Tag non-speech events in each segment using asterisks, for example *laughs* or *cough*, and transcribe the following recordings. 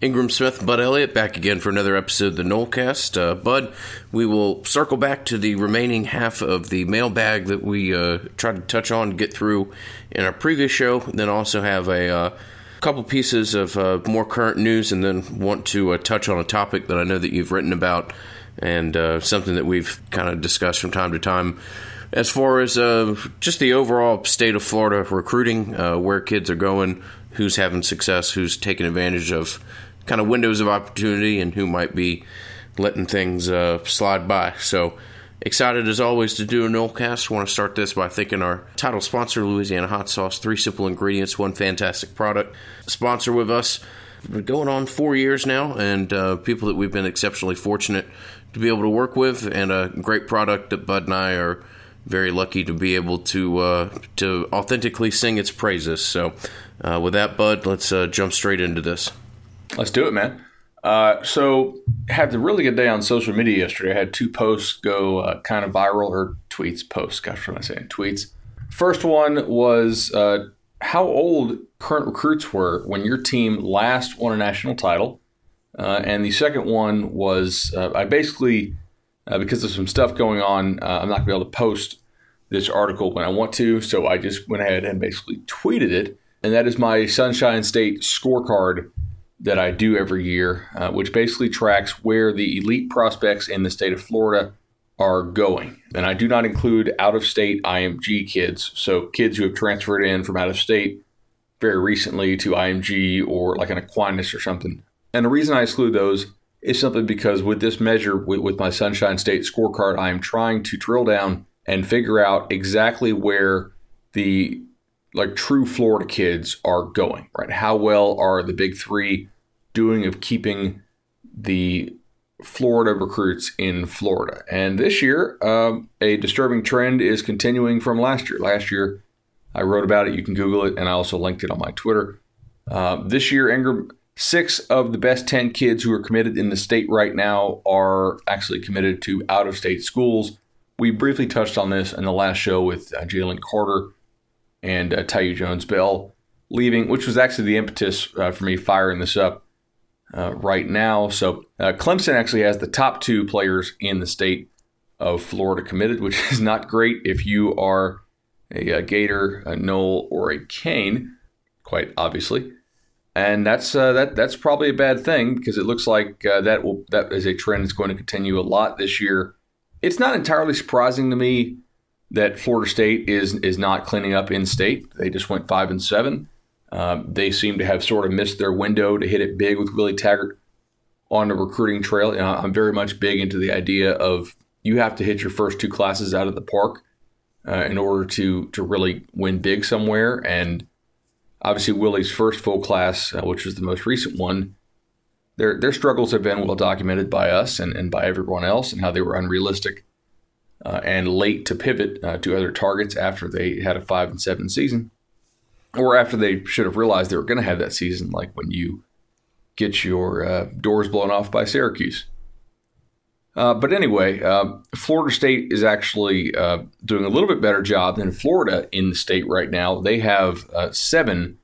Ingram Smith, Bud Elliott, back again for another episode of the Nolecast. Uh, Bud, we will circle back to the remaining half of the mailbag that we uh, tried to touch on, get through in our previous show. Then also have a uh, couple pieces of uh, more current news, and then want to uh, touch on a topic that I know that you've written about and uh, something that we've kind of discussed from time to time. As far as just the overall state of Florida recruiting, where kids are going, who's having success, who's taking advantage of kind of windows of opportunity and who might be letting things uh, slide by. So excited as always to do a Nolecast. Want to start this by thanking our title sponsor, Louisiana Hot Sauce. Three simple ingredients, one fantastic product. Sponsor with us. Been going on four years now, and uh, people that we've been exceptionally fortunate to be able to work with, and a great product that Bud and I are very lucky to be able to uh, to authentically sing its praises. So, uh, with that, Bud, let's uh, jump straight into this. Let's do it, man. Uh, so had a really good day on social media yesterday. I had two posts go uh, kind of viral, or tweets, posts. Gosh, what am I saying? Tweets. First one was uh, how old current recruits were when your team last won a national title, uh, and the second one was uh, I basically uh, because of some stuff going on, I'm not going to be able to post this article when I want to, so I just went ahead and basically tweeted it, and that is my Sunshine State scorecard that I do every year, uh, which basically tracks where the elite prospects in the state of Florida are going. And I do not include out of state IMG kids, so kids who have transferred in from out of state very recently to IMG or like an Aquinas or something. And the reason I exclude those is simply because with this measure, with, with my Sunshine State scorecard, I am trying to drill down and figure out exactly where the like true Florida kids are going, right? How well are the big three doing of keeping the Florida recruits in Florida? And this year, um, a disturbing trend is continuing from last year. Last year, I wrote about it. You can Google it, and I also linked it on my Twitter. Uh, this year, Ingram, six of the best 10 kids who are committed in the state right now are actually committed to out of state schools. We briefly touched on this in the last show with uh, Jalen Carter and uh, Taiyu Jones Bell leaving, which was actually the impetus uh, for me firing this up uh, right now. So uh, Clemson actually has the top two players in the state of Florida committed, which *laughs* is not great if you are a, a Gator, a Nole, or a Cane, quite obviously. And that's uh, that. That's probably a bad thing because it looks like uh, that will that is a trend that's going to continue a lot this year. It's not entirely surprising to me that Florida State is is not cleaning up in state. They just went five and seven. Um, they seem to have sort of missed their window to hit it big with Willie Taggart on the recruiting trail. Know, I'm very much big into the idea of you have to hit your first two classes out of the park uh, in order to to really win big somewhere. And obviously, Willie's first full class, uh, which was the most recent one, their their struggles have been well documented by us and, and by everyone else, and how they were unrealistic uh, and late to pivot uh, to other targets after they had a five and seven season, or after they should have realized they were going to have that season, like when you get your uh, doors blown off by Syracuse. Uh, but anyway, uh, Florida State is actually uh, doing a little bit better job than Florida in the state right now. They have seven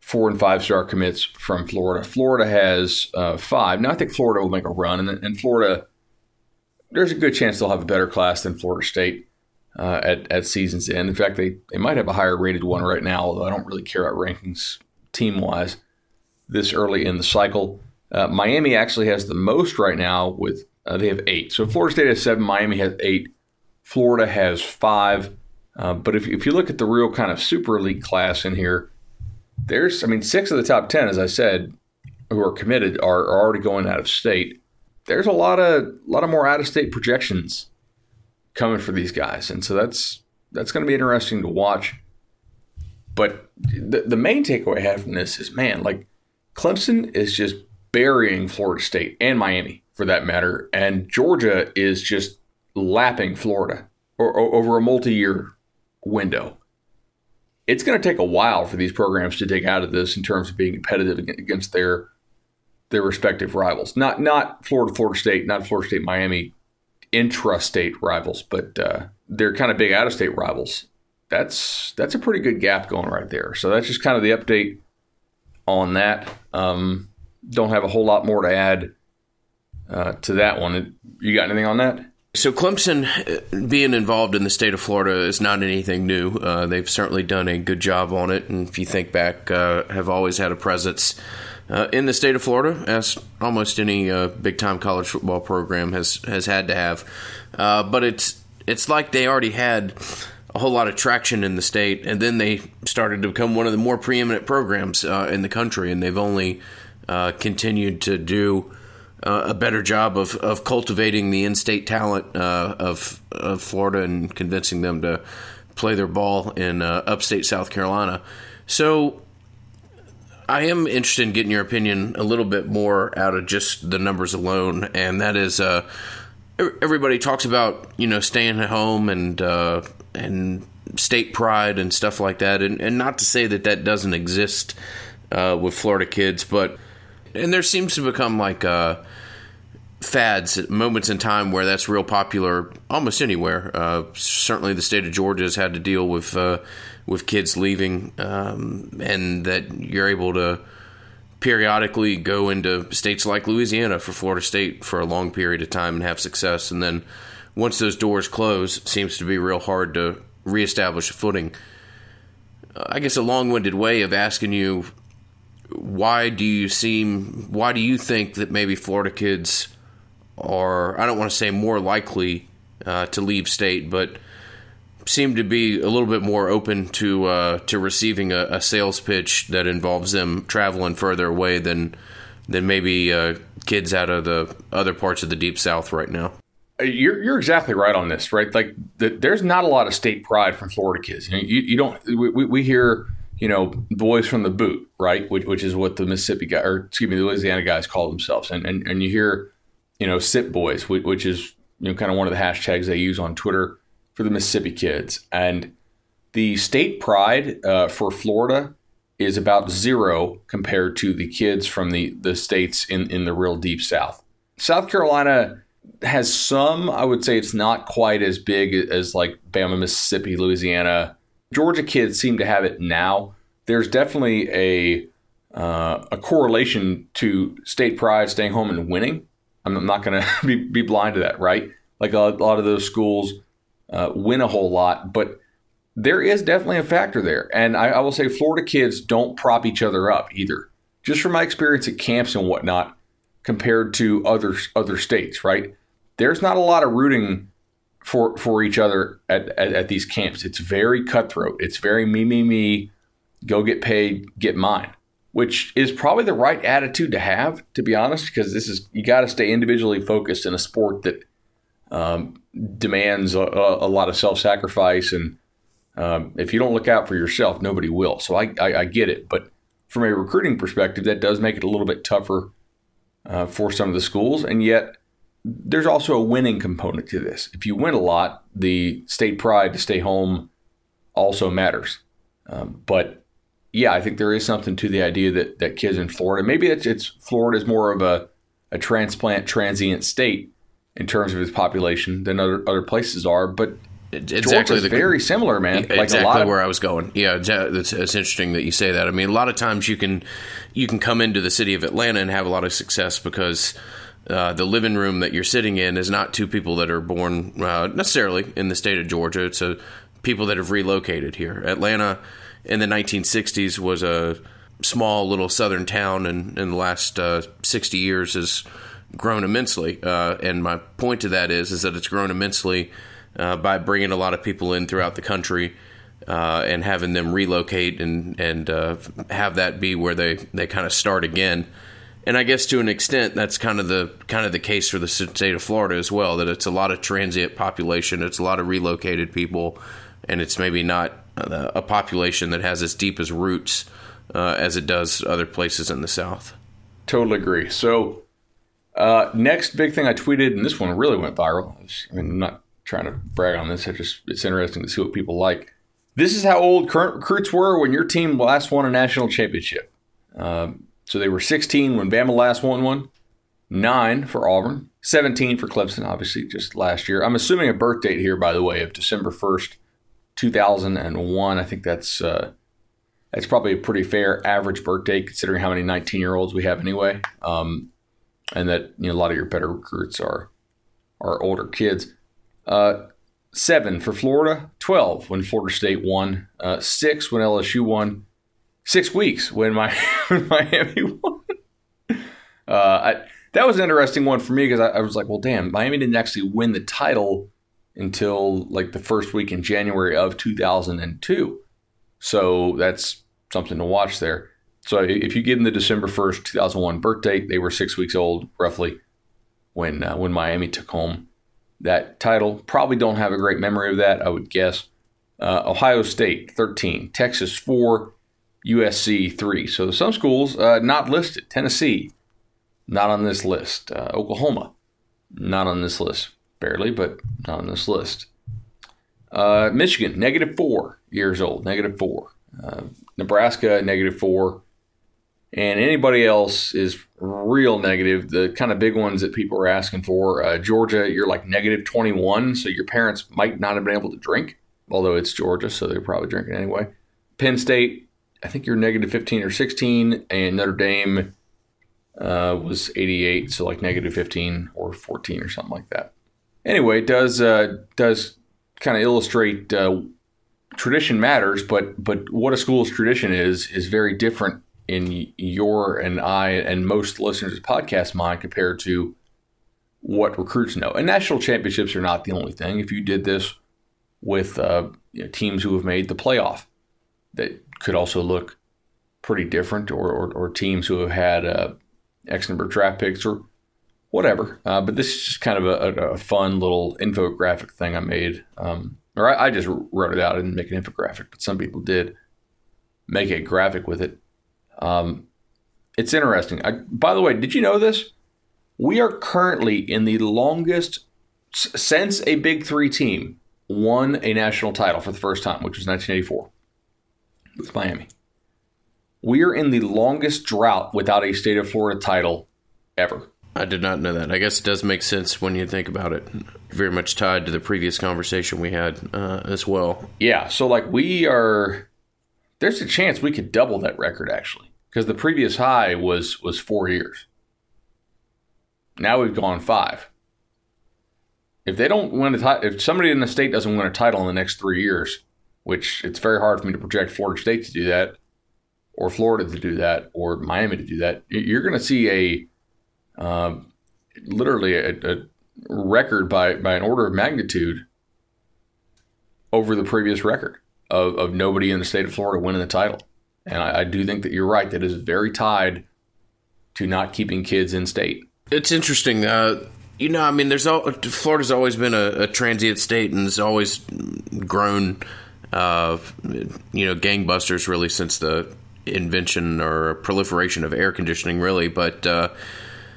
four and five star commits from Florida. Florida has five. Now I think Florida will make a run, and, and Florida there's a good chance they'll have a better class than Florida State uh, at, at season's end. In fact, they, they might have a higher rated one right now, although I don't really care about rankings team wise this early in the cycle. Uh, Miami actually has the most right now with uh, they have eight. So Florida State has seven, Miami has eight, Florida has five. Uh, but if, if you look at the real kind of super elite class in here, there's I mean six of the top ten, as I said, who are committed are, are already going out of state there's a lot of lot of more out of state projections coming for these guys, and so that's that's going to be interesting to watch. But the the main takeaway I have from this is, man, like Clemson is just burying Florida State and Miami for that matter, and Georgia is just lapping Florida or, or over a multi-year window. It's going to take a while for these programs to dig out of this in terms of being competitive against their their respective rivals. Not not Florida, Florida State, not Florida State, Miami, intrastate rivals, but uh, they're kind of big out of state rivals. That's that's a pretty good gap going right there. So that's just kind of the update on that. Um, don't have a whole lot more to add uh, to that one. You got anything on that? So Clemson uh, being involved in the state of Florida is not anything new. Uh, they've certainly done a good job on it, and if you think back, uh, have always had a presence uh, in the state of Florida, as almost any uh, big time college football program has has had to have. Uh, but it's it's like they already had a whole lot of traction in the state, and then they started to become one of the more preeminent programs in the country, and they've only continued to do uh, a better job of, of cultivating the in-state talent uh, of of Florida and convincing them to play their ball in uh, upstate South Carolina. So I am interested in getting your opinion a little bit more out of just the numbers alone, and that is uh, everybody talks about you know staying at home and uh, and state pride and stuff like that, and, and not to say that that doesn't exist uh, with Florida kids, but and there seems to become like uh, fads, moments in time where that's real popular almost anywhere. Uh, certainly, the state of Georgia has had to deal with uh, with kids leaving, um, and that you're able to periodically go into states like Louisiana for Florida State for a long period of time and have success, and then once those doors close, it seems to be real hard to reestablish a footing. I guess a long-winded way of asking you why do you seem why do you think that maybe Florida kids are I don't want to say more likely uh, to leave state, but seem to be a little bit more open to uh, to receiving a, a, sales pitch that involves them traveling further away than than maybe uh, kids out of the other parts of the deep south right now. Uh, you're you're exactly right on this, right? Like the, there's not a lot of state pride from Florida kids. You, you, you don't we, we hear you know, boys from the boot, right? Which, which is what the Mississippi guy, or excuse me, the Louisiana guys call themselves. And, and, and you hear, you know, SIP boys, which, is, you know, kind of one of the hashtags they use on Twitter for the Mississippi kids. And the state pride uh, for Florida is about zero compared to the kids from the, the states in, in the real deep South. South Carolina has some, I would say it's not quite as big as like Bama, Mississippi, Louisiana, Georgia kids seem to have it now. There's definitely a uh, a correlation to state pride, staying home and winning. I'm not going *laughs* to be, be blind to that, right? Like a, a lot of those schools uh, win a whole lot, but there is definitely a factor there. And I, I will say Florida kids don't prop each other up either. Just from my experience at camps and whatnot, compared to other other states, right? There's not a lot of rooting for for each other at, at, at, these camps. It's very cutthroat. It's very me me me. Go get paid, get mine, which is probably the right attitude to have, to be honest, because this is you got to stay individually focused in a sport that um, demands a, a, lot of self sacrifice, and um, if you don't look out for yourself, nobody will. So I, I, I, get it, but from a recruiting perspective, that does make it a little bit tougher uh, for some of the schools, and yet there's also a winning component to this. If you win a lot, the state pride to stay home also matters. Um, but yeah, I think there is something to the idea that that kids in Florida, maybe it's, it's Florida is more of a, a transplant transient state in terms of its population than other other places are, but exactly the, very similar, man. Exactly like where I was going. Yeah, it's, it's, interesting that you say that. I mean, a lot of times you can you can come into the city of Atlanta and have a lot of success because uh, the living room that you're sitting in is not two people that are born uh, necessarily in the state of Georgia. It's a people that have relocated here. Atlanta in the 1960s was a small little southern town, and in the last uh, 60 years has grown immensely. Uh, and my point to that is is that it's grown immensely uh, by bringing a lot of people in throughout the country. Uh, and having them relocate and and have that be where they, they kind of start again and I guess to an extent that's kind of the kind of the case for the state of Florida as well. That it's a lot of transient population, it's a lot of relocated people, and it's maybe not a population that has as deep as roots uh, as it does other places in the South. Totally agree. So uh, next big thing I tweeted, and this one really went viral. I mean, I'm not trying to brag on this. I just it's interesting to see what people like. This is how old current recruits were when your team last won a national championship. Um, so they were 16 when Bama last won one, nine for Auburn, 17 for Clemson, obviously just last year. I'm assuming a birth date here, by the way, of December 1st, 2001. I think that's uh, That's probably a pretty fair average birthday considering how many 19 year olds we have anyway. Um, and that you know, a lot of your better recruits are are older kids. Uh, seven for Florida, 12 when Florida State won, uh, six when LSU won, six weeks when, my, *laughs* Miami won. Uh, I, that was an interesting one for me because I, I, was like, well, damn, Miami didn't actually win the title until like the first week in January of 2002. So that's something to watch there. So if you give them the December 1st, 2001 birth date, they were six weeks old roughly when uh, when Miami took home that title. Probably don't have a great memory of that, I would guess. Uh, Ohio State 13, Texas 4, USC 3. So some schools uh, not listed. Tennessee not on this list. Uh, Oklahoma not on this list. Barely, but not on this list. Uh, Michigan negative 4 years old, negative 4. Uh, Nebraska negative 4 and anybody else is real negative. The kind of big ones that people are asking for uh, Georgia, you're like negative 21, so your parents might not have been able to drink, although it's Georgia, so they're probably drinking anyway. Penn State, I think you're negative 15 or 16, and Notre Dame uh, was 88, so like negative 15 or 14 or something like that. Anyway, it does uh, does kind of illustrate uh, tradition matters, but but what a school's tradition is is very different in your and I and most listeners' podcast mind compared to what recruits know. And national championships are not the only thing. If you did this with uh, you know, teams who have made the playoff, that could also look pretty different, or, or, or teams who have had uh, X number of draft picks or whatever. Uh, but this is just kind of a, a, fun little infographic thing I made. Um, or I, I just wrote it out and make an infographic, but some people did make a graphic with it. Um, it's interesting. I, by the way, did you know this? We are currently in the longest since a Big Three team won a national title for the first time, which was 1984 with Miami. We are in the longest drought without a state of Florida title ever. I did not know that. I guess it does make sense when you think about it. Very much tied to the previous conversation we had uh, as well. Yeah. So, like, we are there's a chance we could double that record actually, because the previous high was was four years. Now we've gone five. If they don't win a title, if somebody in the state doesn't win a title in the next three years, which it's very hard for me to project Florida State to do that, or Florida to do that, or Miami to do that, you're going to see a uh, literally a, a record by by an order of magnitude over the previous record of, of nobody in the state of Florida winning the title. And I, I do think that you're right. That is very tied to not keeping kids in state. It's interesting. Uh, you know, I mean, there's all, Florida's always been a, a transient state and has always grown, uh, you know, gangbusters really since the invention or proliferation of air conditioning, really. But uh,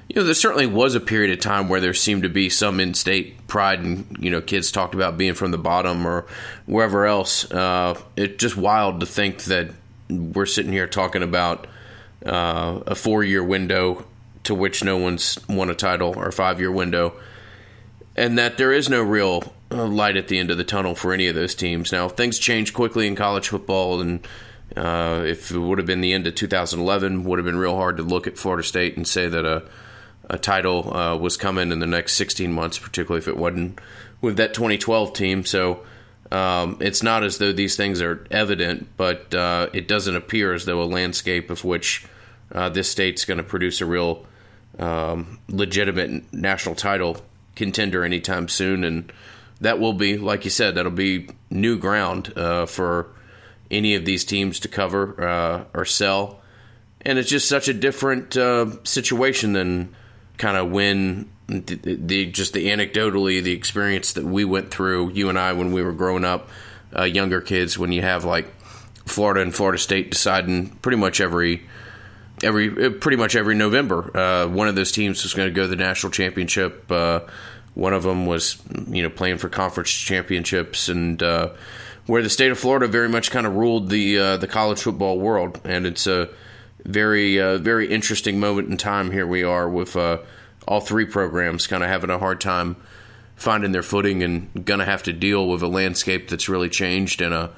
you know, there certainly was a period of time where there seemed to be some in-state pride, and you know, kids talked about being from the bottom or wherever else. Uh, it's just wild to think that we're sitting here talking about uh, a four-year window to which no one's won a title, or a five-year window, and that there is no real uh, light at the end of the tunnel for any of those teams. Now, things change quickly in college football, and uh, if it would have been the end of 2011, would have been real hard to look at Florida State and say that a a title uh, was coming in the next 16 months, particularly if it wasn't with that 2012 team. So um, it's not as though these things are evident, but uh, it doesn't appear as though a landscape of which uh, this state's going to produce a real um, legitimate national title contender anytime soon. And that will be, like you said, that'll be new ground uh, for any of these teams to cover uh, or sell. And it's just such a different uh, situation than kind of when the, the, just the anecdotally the experience that we went through you and I when we were growing up uh, younger kids when you have like Florida and Florida State deciding pretty much every every uh, pretty much every November uh, one of those teams was going to go to the national championship uh, one of them was you know playing for conference championships and uh, where the state of Florida very much kind of ruled the uh, the college football world and it's a very uh, very interesting moment in time. Here we are with uh, all three programs kind of having a hard time finding their footing and going to have to deal with a landscape that's really changed and a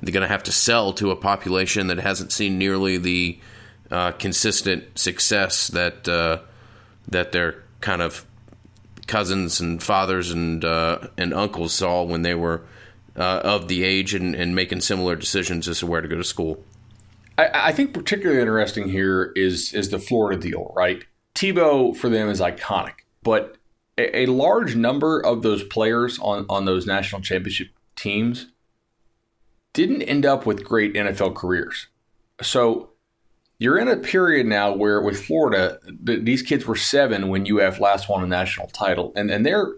they're going to have to sell to a population that hasn't seen nearly the uh, consistent success that uh, that their kind of cousins and fathers and uh, and uncles saw when they were uh, of the age and, and making similar decisions as to where to go to school. I, I think particularly interesting here is is the Florida deal, right? Tebow for them is iconic, but a, a large number of those players on on those national championship teams didn't end up with great NFL careers. So you're in a period now where with Florida, these kids were seven when UF last won a national title, and and their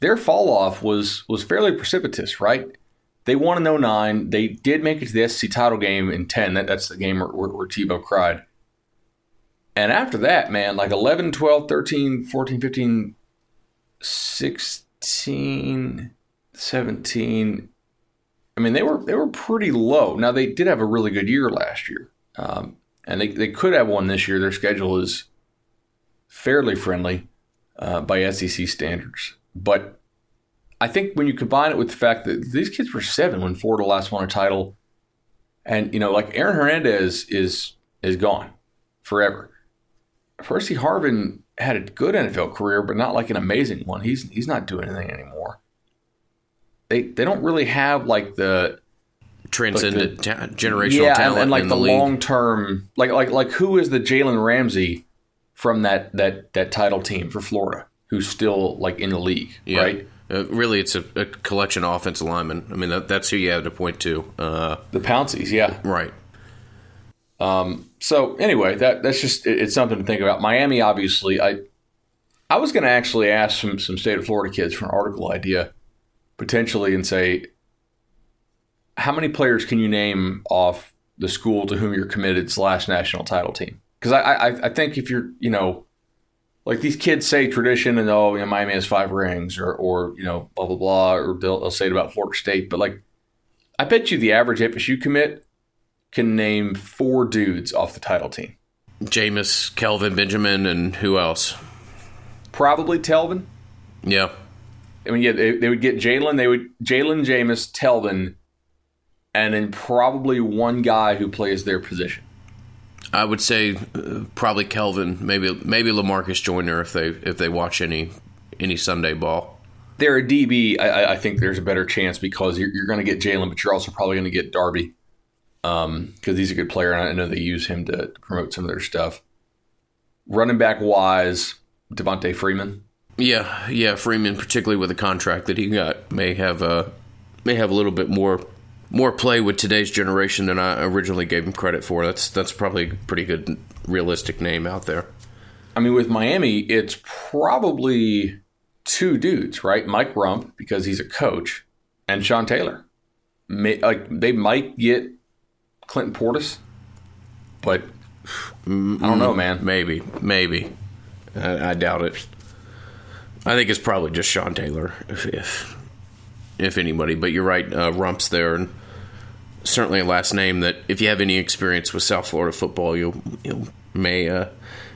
their fall off was was fairly precipitous, right? They won in 09. They did make it to the SEC title game in 10. That, that's the game where, where, where Tebow cried. And after that, man, like 11, 12, 13, 14, 15, 16, 17. I mean, they were they were pretty low. Now they did have a really good year last year, um, and they, they could have one this year. Their schedule is fairly friendly uh, by SEC standards, but I think when you combine it with the fact that these kids were seven when Florida last won a title, and you know, like Aaron Hernandez is is gone forever. Percy Harvin had a good NFL career, but not like an amazing one. He's he's not doing anything anymore. They they don't really have like the transcendent like ta- generational yeah, talent and, and like the, the long term like like like who is the Jalen Ramsey from that that that title team for Florida who's still like in the league, yeah. right? Uh, really, it's a, a, collection of offensive linemen. I mean, that, that's who you have to point to. Uh, the Pounceys, yeah, right. Um, so anyway, that that's just it, it's something to think about. Miami, obviously, I I was going to actually ask some some state of Florida kids for an article idea, potentially, and say, how many players can you name off the school to whom you're committed slash national title team? Because I, I I think if you're you know like these kids say tradition and oh you know Miami has five rings or or you know blah blah blah or they'll, they'll say it about Florida State, but like I bet you the average FSU commit can name four dudes off the title team. Jameis, Kelvin Benjamin, and who else? Probably Telvin. Yeah. I mean, yeah, they, they would get Jalen. They would Jalen, Jameis, Telvin, and then probably one guy who plays their position. I would say uh, probably Kelvin, maybe maybe Lamarcus Joyner if they if they watch any any Sunday ball. They're a DB. I, I think there's a better chance because you're, you're going to get Jalen, but you're also probably going to get Darby because um, he's a good player, and I know they use him to promote some of their stuff. Running back wise, Devonta Freeman. Yeah, yeah, Freeman, particularly with the contract that he got, may have a uh, may have a little bit more more play with today's generation than I originally gave him credit for. That's that's probably a pretty good realistic name out there. I mean, with Miami, it's probably two dudes, right? Mike Rumph because he's a coach, and Sean Taylor. May, like they might get Clinton Portis, but I don't know, man. Maybe, maybe. I, I doubt it. I think it's probably just Sean Taylor, if if, if anybody. But you're right, uh, Rumph's there, and certainly a last name that, if you have any experience with South Florida football, you you may uh,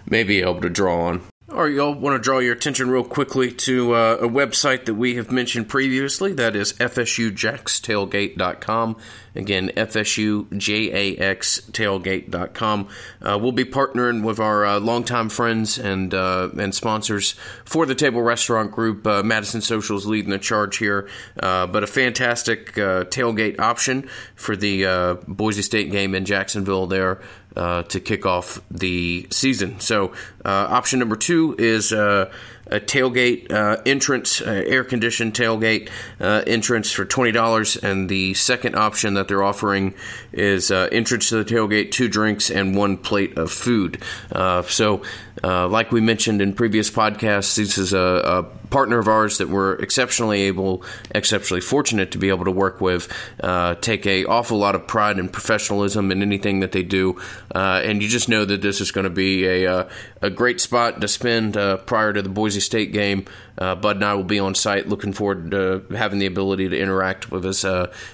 may be able to draw on. All right, y'all want to draw your attention real quickly to uh, a website that we have mentioned previously. That is FSUJaxTailgate.com. Again, FSUJAXTailgate.com. Uh, we'll be partnering with our uh, longtime friends and uh, and sponsors for the Table Restaurant Group. Uh, Madison Socials leading the charge here, uh, but a fantastic uh, tailgate option for the Boise State game in Jacksonville there uh, to kick off the season. So, uh, option number two is uh, a tailgate uh, entrance, uh, air conditioned tailgate entrance for twenty dollars, and the second option that they're offering is entrance to the tailgate, two drinks, and one plate of food. so, like we mentioned in previous podcasts, this is a, a partner of ours that we're exceptionally able, exceptionally fortunate to be able to work with. Uh, take a awful lot of pride and professionalism in anything that they do, uh, and you just know that this is going to be a uh, a great spot to spend uh, prior to the Boise State game. Uh, Bud and I will be on site, looking forward to having the ability to interact with as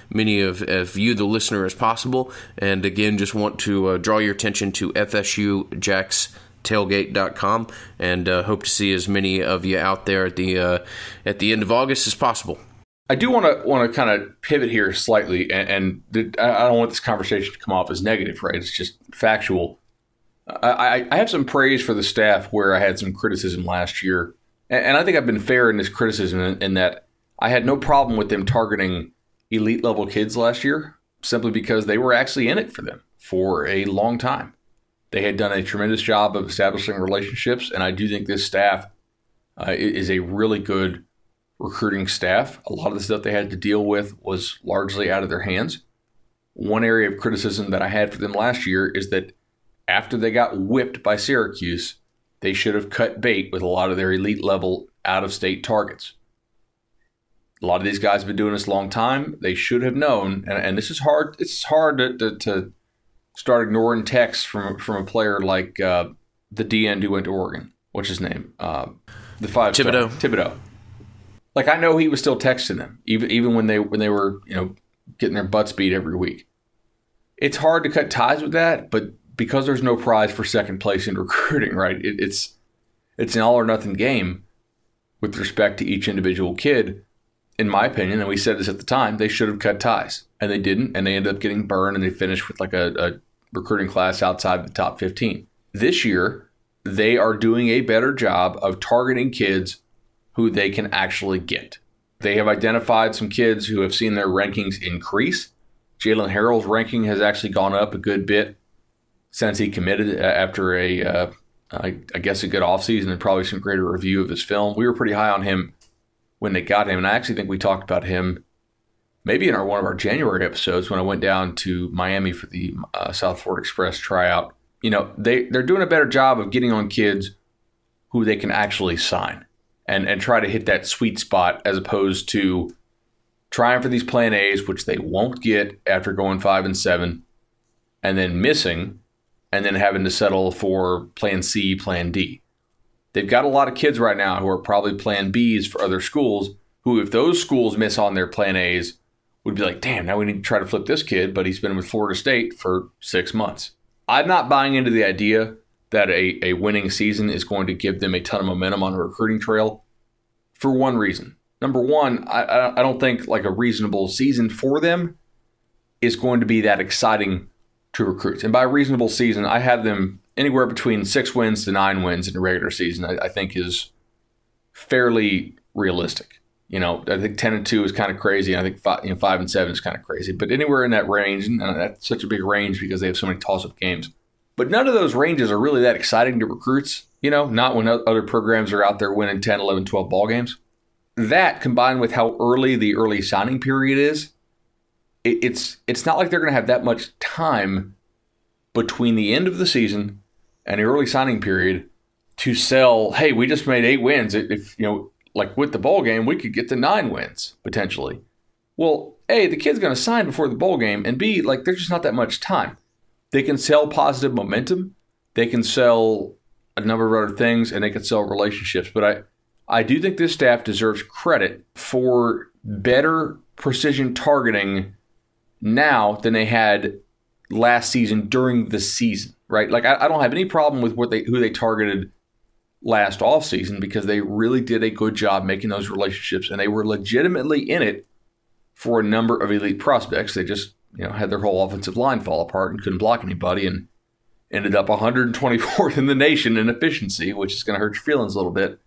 many of, of, you, the listener, as possible. And again, just want to draw your attention to FSU Jax tailgate.com and uh, hope to see as many of you out there at the uh, at the end of August as possible. I do want to want to kind of pivot here slightly, and, and I don't want this conversation to come off as negative, right? It's just factual. I, I have some praise for the staff where I had some criticism last year, and I think I've been fair in this criticism in, in that I had no problem with them targeting elite level kids last year, simply because they were actually in it for them for a long time. They had done a tremendous job of establishing relationships, and I do think this staff uh, is a really good recruiting staff. A lot of the stuff they had to deal with was largely out of their hands. One area of criticism that I had for them last year is that after they got whipped by Syracuse, they should have cut bait with a lot of their elite level out of state targets. A lot of these guys have been doing this a long time. They should have known, and, and this is hard. It's hard to, to, to start ignoring texts from from a player like uh, the DN who went to Oregon. What's his name? Uh, the five Thibodeaux. Thibodeaux. Like I know he was still texting them, even even when they when they were you know getting their butts beat every week. It's hard to cut ties with that, but because there's no prize for second place in *laughs* recruiting, right? It, it's it's an all or nothing game with respect to each individual kid. In my opinion, and we said this at the time, they should have cut ties, and they didn't, and they ended up getting burned, and they finished with like a, a recruiting class outside the top 15. This year, they are doing a better job of targeting kids who they can actually get. They have identified some kids who have seen their rankings increase. Jalen Harrell's ranking has actually gone up a good bit since he committed uh, after a, uh, I, guess, a good offseason and probably some greater review of his film. We were pretty high on him when they got him, and I actually think we talked about him maybe in our one of our January episodes when I went down to Miami for the uh, South Florida Express tryout. You know, they they're doing a better job of getting on kids who they can actually sign and and try to hit that sweet spot as opposed to trying for these plan A's, which they won't get after going five and seven, and then missing and then having to settle for plan C, plan D. They've got a lot of kids right now who are probably plan Bs for other schools who, if those schools miss on their plan A's, would be like, damn, now we need to try to flip this kid, but he's been with Florida State for six months. I'm not buying into the idea that a, a winning season is going to give them a ton of momentum on a recruiting trail for one reason. Number one, I, I don't think like a reasonable season for them is going to be that exciting to recruits. And by reasonable season, I have them anywhere between six wins to nine wins in the regular season. I, I think is fairly realistic. You know, I think ten and two is kind of crazy. I think five, you know, five and seven is kind of crazy. But anywhere in that range, and that's such a big range because they have so many toss-up games. But none of those ranges are really that exciting to recruits. You know, not when other programs are out there winning 10, 11, 12 ball games. That combined with how early the early signing period is, it's it's not like they're going to have that much time between the end of the season the early signing period to sell. Hey, we just made eight wins. If you know, like with the bowl game, we could get to nine wins potentially. Well, a the kid's going to sign before the bowl game, and b like there's just not that much time. They can sell positive momentum. They can sell a number of other things, and they can sell relationships. But I I do think this staff deserves credit for better precision targeting now than they had last season during the season, right? Like I, I don't have any problem with what they who they targeted last offseason because they really did a good job making those relationships and they were legitimately in it for a number of elite prospects. They just, you know, had their whole offensive line fall apart and couldn't block anybody and ended up 124th *laughs* in the nation in efficiency, which is going to hurt your feelings a little bit.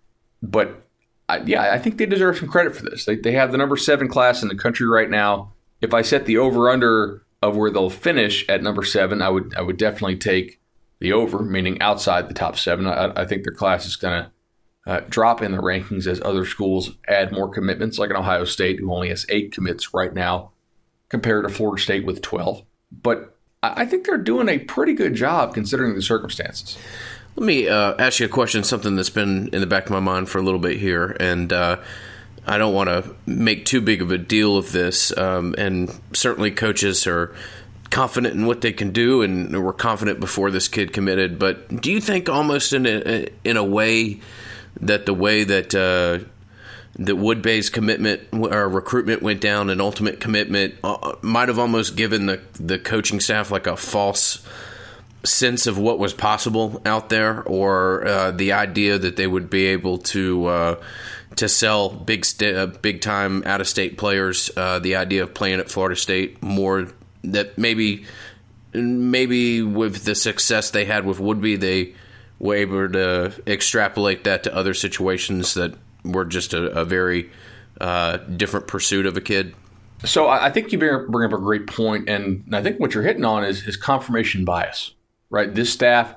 But I, yeah, I think they deserve some credit for this. They, they have the number seven class in the country right now if I set the over under of where they'll finish at number seven, I would I would definitely take the over, meaning outside the top seven. I, I think their class is going to uh, drop in the rankings as other schools add more commitments, like an Ohio State, who only has eight commits right now, compared to Florida State with 12. But I, I think they're doing a pretty good job considering the circumstances. Let me uh, ask you a question, something that's been in the back of my mind for a little bit here. And uh, I don't want to make too big of a deal of this, um, and certainly coaches are confident in what they can do, and were confident before this kid committed. But do you think, almost in a in a way, that the way that uh, that Woodbey's commitment or recruitment went down, and ultimate commitment uh, might have almost given the the coaching staff like a false sense of what was possible out there, or uh, the idea that they would be able to uh, to sell big st- uh, big time out of state players uh, the idea of playing at Florida State more that maybe maybe with the success they had with Woodbey they were able to extrapolate that to other situations that were just a, a very uh, different pursuit of a kid. So I think you bring up a great point, and I think what you're hitting on is, is confirmation bias, right? This staff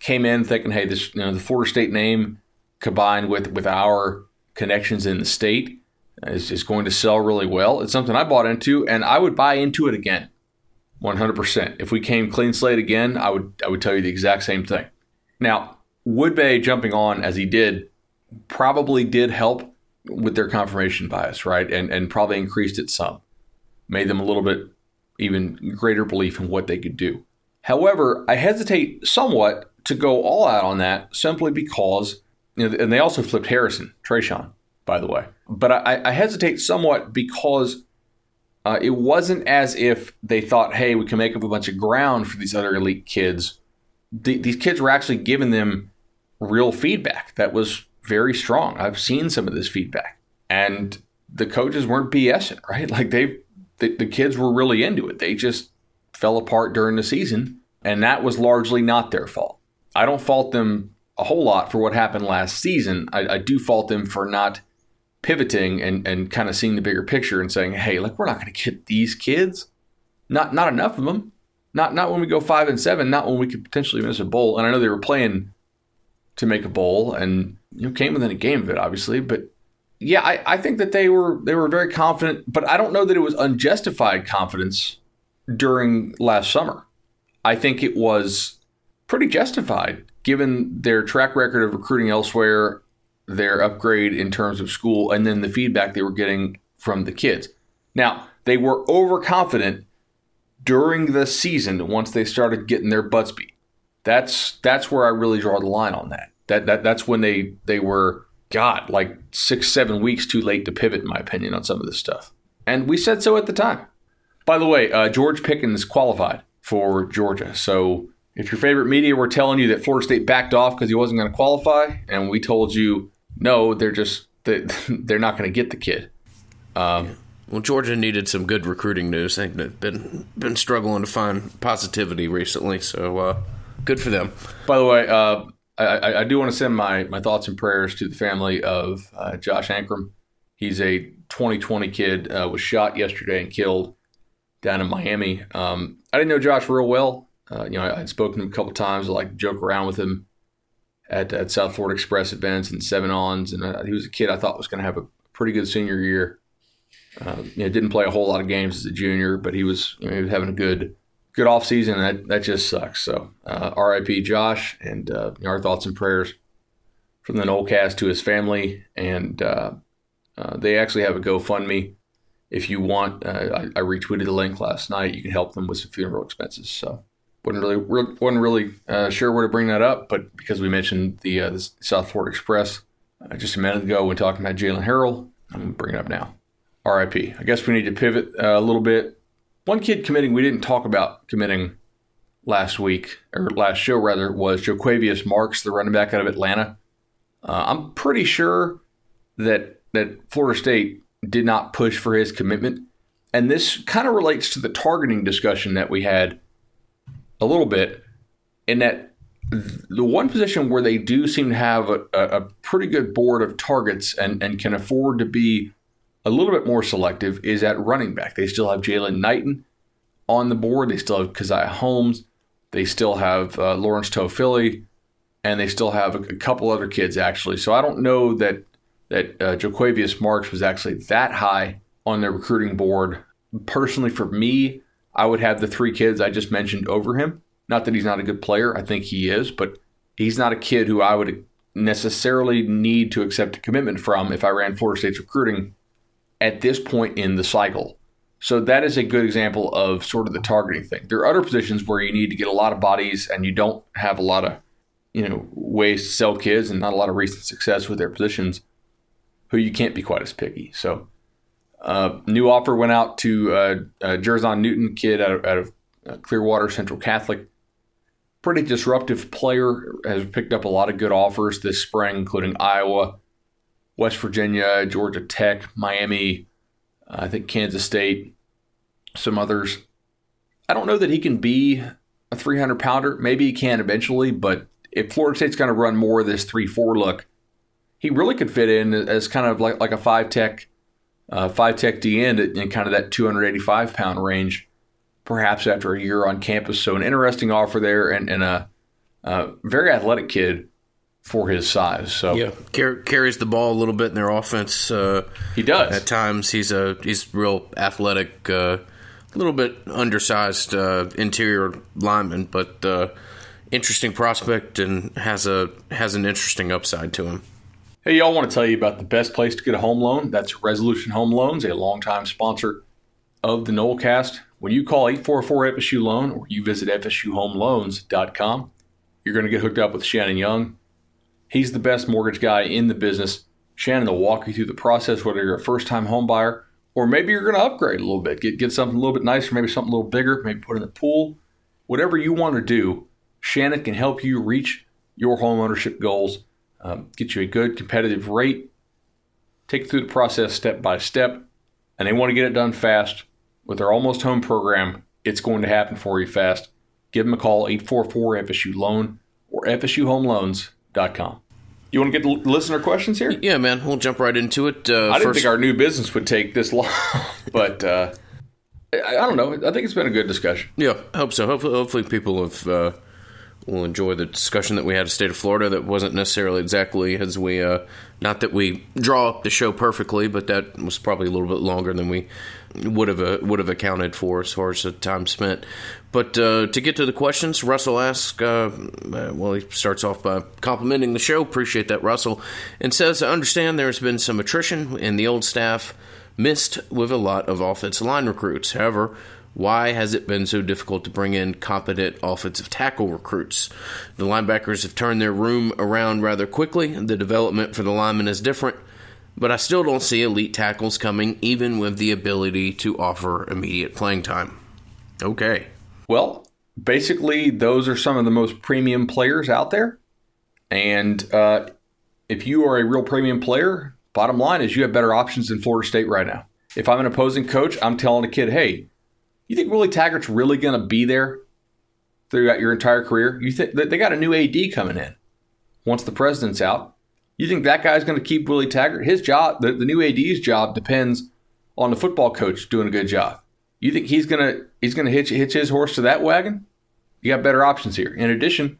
came in thinking, hey, this you know the Florida State name combined with with our connections in the state is, is going to sell really well. It's something I bought into, and I would buy into it again, 100%. If we came clean slate again, I would I would tell you the exact same thing. Now, Woodbey jumping on as he did probably did help with their confirmation bias, right? And and probably increased it some, made them a little bit even greater belief in what they could do. However, I hesitate somewhat to go all out on that simply because, you know, and they also flipped Harrison, Tre'Shaun, by the way. But I, I hesitate somewhat because uh, it wasn't as if they thought, hey, we can make up a bunch of ground for these other elite kids. D- these kids were actually giving them real feedback that was very strong. I've seen some of this feedback, and the coaches weren't BSing, right? *laughs* Like they, the, the kids were really into it. They just fell apart during the season, and that was largely not their fault. I don't fault them a whole lot for what happened last season. I, I do fault them for not pivoting and, and kind of seeing the bigger picture and saying, hey, like we're not going to get these kids. Not not enough of them. Not not when we go five and seven. Not when we could potentially miss a bowl. And I know they were playing to make a bowl and you know, came within a game of it, obviously. But yeah, I, I think that they were they were very confident, but I don't know that it was unjustified confidence during last summer. I think it was pretty justified given their track record of recruiting elsewhere, their upgrade in terms of school, and then the feedback they were getting from the kids. Now, they were overconfident during the season once they started getting their butts beat. That's that's where I really draw the line on that. That, that that's when they they were God like six seven weeks too late to pivot in my opinion on some of this stuff. And we said so at the time. By the way, uh, George Pickens qualified for Georgia. So if your favorite media were telling you that Florida State backed off because he wasn't going to qualify, and we told you no, they're just *laughs* they're not going to get the kid. Um, well, Georgia needed some good recruiting news. They've been been struggling to find positivity recently, so uh, good for them. By the way, uh, I, I, do want to send my, my thoughts and prayers to the family of uh, Josh Ankrum. He's a 2020 kid, uh, was shot yesterday and killed down in Miami. Um, I didn't know Josh real well. Uh, you know, I, would spoken to him a couple times. Like joke around with him at, at South Florida Express events and seven ons. And uh, he was a kid I thought was going to have a pretty good senior year. Uh, you know, didn't play a whole lot of games as a junior, but he was, you know, he was having a good good off season. And that that just sucks. So uh, R.I.P. Josh, and uh, our thoughts and prayers from the Nolecast to his family. And uh, they actually have a GoFundMe. If you want, I, I, retweeted the link last night. You can help them with some funeral expenses. So wasn't really wasn't really uh, sure where to bring that up, but because we mentioned the, the South Florida Express just a minute ago when talking about Jalen Harrell, I'm to bring it up now. RIP. I guess we need to pivot a little bit one kid committing we didn't talk about committing last week or last show rather was Jo'quavious Marks, the running back out of Atlanta. Uh, I'm pretty sure that that Florida State did not push for his commitment, and this kind of relates to the targeting discussion that we had a little bit. In that the one position where they do seem to have a, a pretty good board of targets and, and can afford to be a little bit more selective is at running back. They still have Jaylan Knighton on the board. They still have Caziah Holmes. They still have uh, Lawrence Toafili, and they still have a, a, couple other kids actually. So I don't know that that uh, Marks was actually that high on their recruiting board. Personally, for me, I would have the three kids I just mentioned over him. Not that he's not a good player, I think he is, but he's not a kid who I would necessarily need to accept a commitment from if I ran Florida State's recruiting at this point in the cycle. So that is a good example of sort of the targeting thing. There are other positions where you need to get a lot of bodies and you don't have a lot of, you know, ways to sell kids and not a lot of recent success with their positions who you can't be quite as picky. So uh, new offer went out to uh, uh, Jer'Zhan Newton, kid out of, out of uh, Clearwater Central Catholic. Pretty disruptive player, has picked up a lot of good offers this spring, including Iowa, West Virginia, Georgia Tech, Miami, uh, I think Kansas State, some others. I don't know that he can be a 300 pounder. Maybe he can eventually, but if Florida State's going to run more of this 3 4 look, he really could fit in as kind of like, like a five tech, uh, five tech D end in kind of that 285 pound range, perhaps after a year on campus. So an interesting offer there and, and a, a very athletic kid for his size. So yeah, car- carries the ball a little bit in their offense. Uh, he does at times. He's a he's real athletic, a uh, little bit undersized uh, interior lineman, but uh, interesting prospect and has a has an interesting upside to him. Hey, y'all want to tell you about the best place to get a home loan? That's Resolution Home Loans, a longtime sponsor of the Nolecast. When you call 844 FSU Loan or you visit FSUHomeLoans.com, you're going to get hooked up with Shannon Young. He's the best mortgage guy in the business. Shannon will walk you through the process, whether you're a first time home buyer or maybe you're going to upgrade a little bit, get, get something a little bit nicer, maybe something a little bigger, maybe put in the pool. Whatever you want to do, Shannon can help you reach your home ownership goals um, get you a good competitive rate, take you through the process step by step, and they want to get it done fast. With their almost home program, it's going to happen for you fast. Give them a call, 844 FSU Loan or FSUHomeLoans.com. You want to get the listener questions here? Yeah, man. We'll jump right into it. Uh, I didn't first... think our new business would take this long, *laughs* but uh, I, I, don't know. I think it's been a good discussion. Yeah, hope so. Hopefully, hopefully people have uh, will enjoy the discussion that we had of state of Florida. That wasn't necessarily exactly as we, uh, not that we draw up the show perfectly, but that was probably a little bit longer than we would have uh, would have accounted for as far as the time spent. But uh, to get to the questions, Russell asks. Uh, uh, well, he starts off by complimenting the show. Appreciate that, Russell, and says, "I understand there's been some attrition in the old staff." Missed with a lot of offensive line recruits. However, why has it been so difficult to bring in competent offensive tackle recruits? The linebackers have turned their room around rather quickly. The development for the linemen is different, but I still don't see elite tackles coming, even with the ability to offer immediate playing time. Okay. Well, basically, those are some of the most premium players out there. And uh, if you are a real premium player, bottom line is you have better options than Florida State right now. If I'm an opposing coach, I'm telling a kid, hey, you think Willie Taggart's really going to be there throughout your entire career? You think they got a new AD coming in once the president's out? You think that guy's going to keep Willie Taggart? His job, the, the new AD's job, depends on the football coach doing a good job. You think he's gonna he's gonna hitch hitch his horse to that wagon? You got better options here. In addition,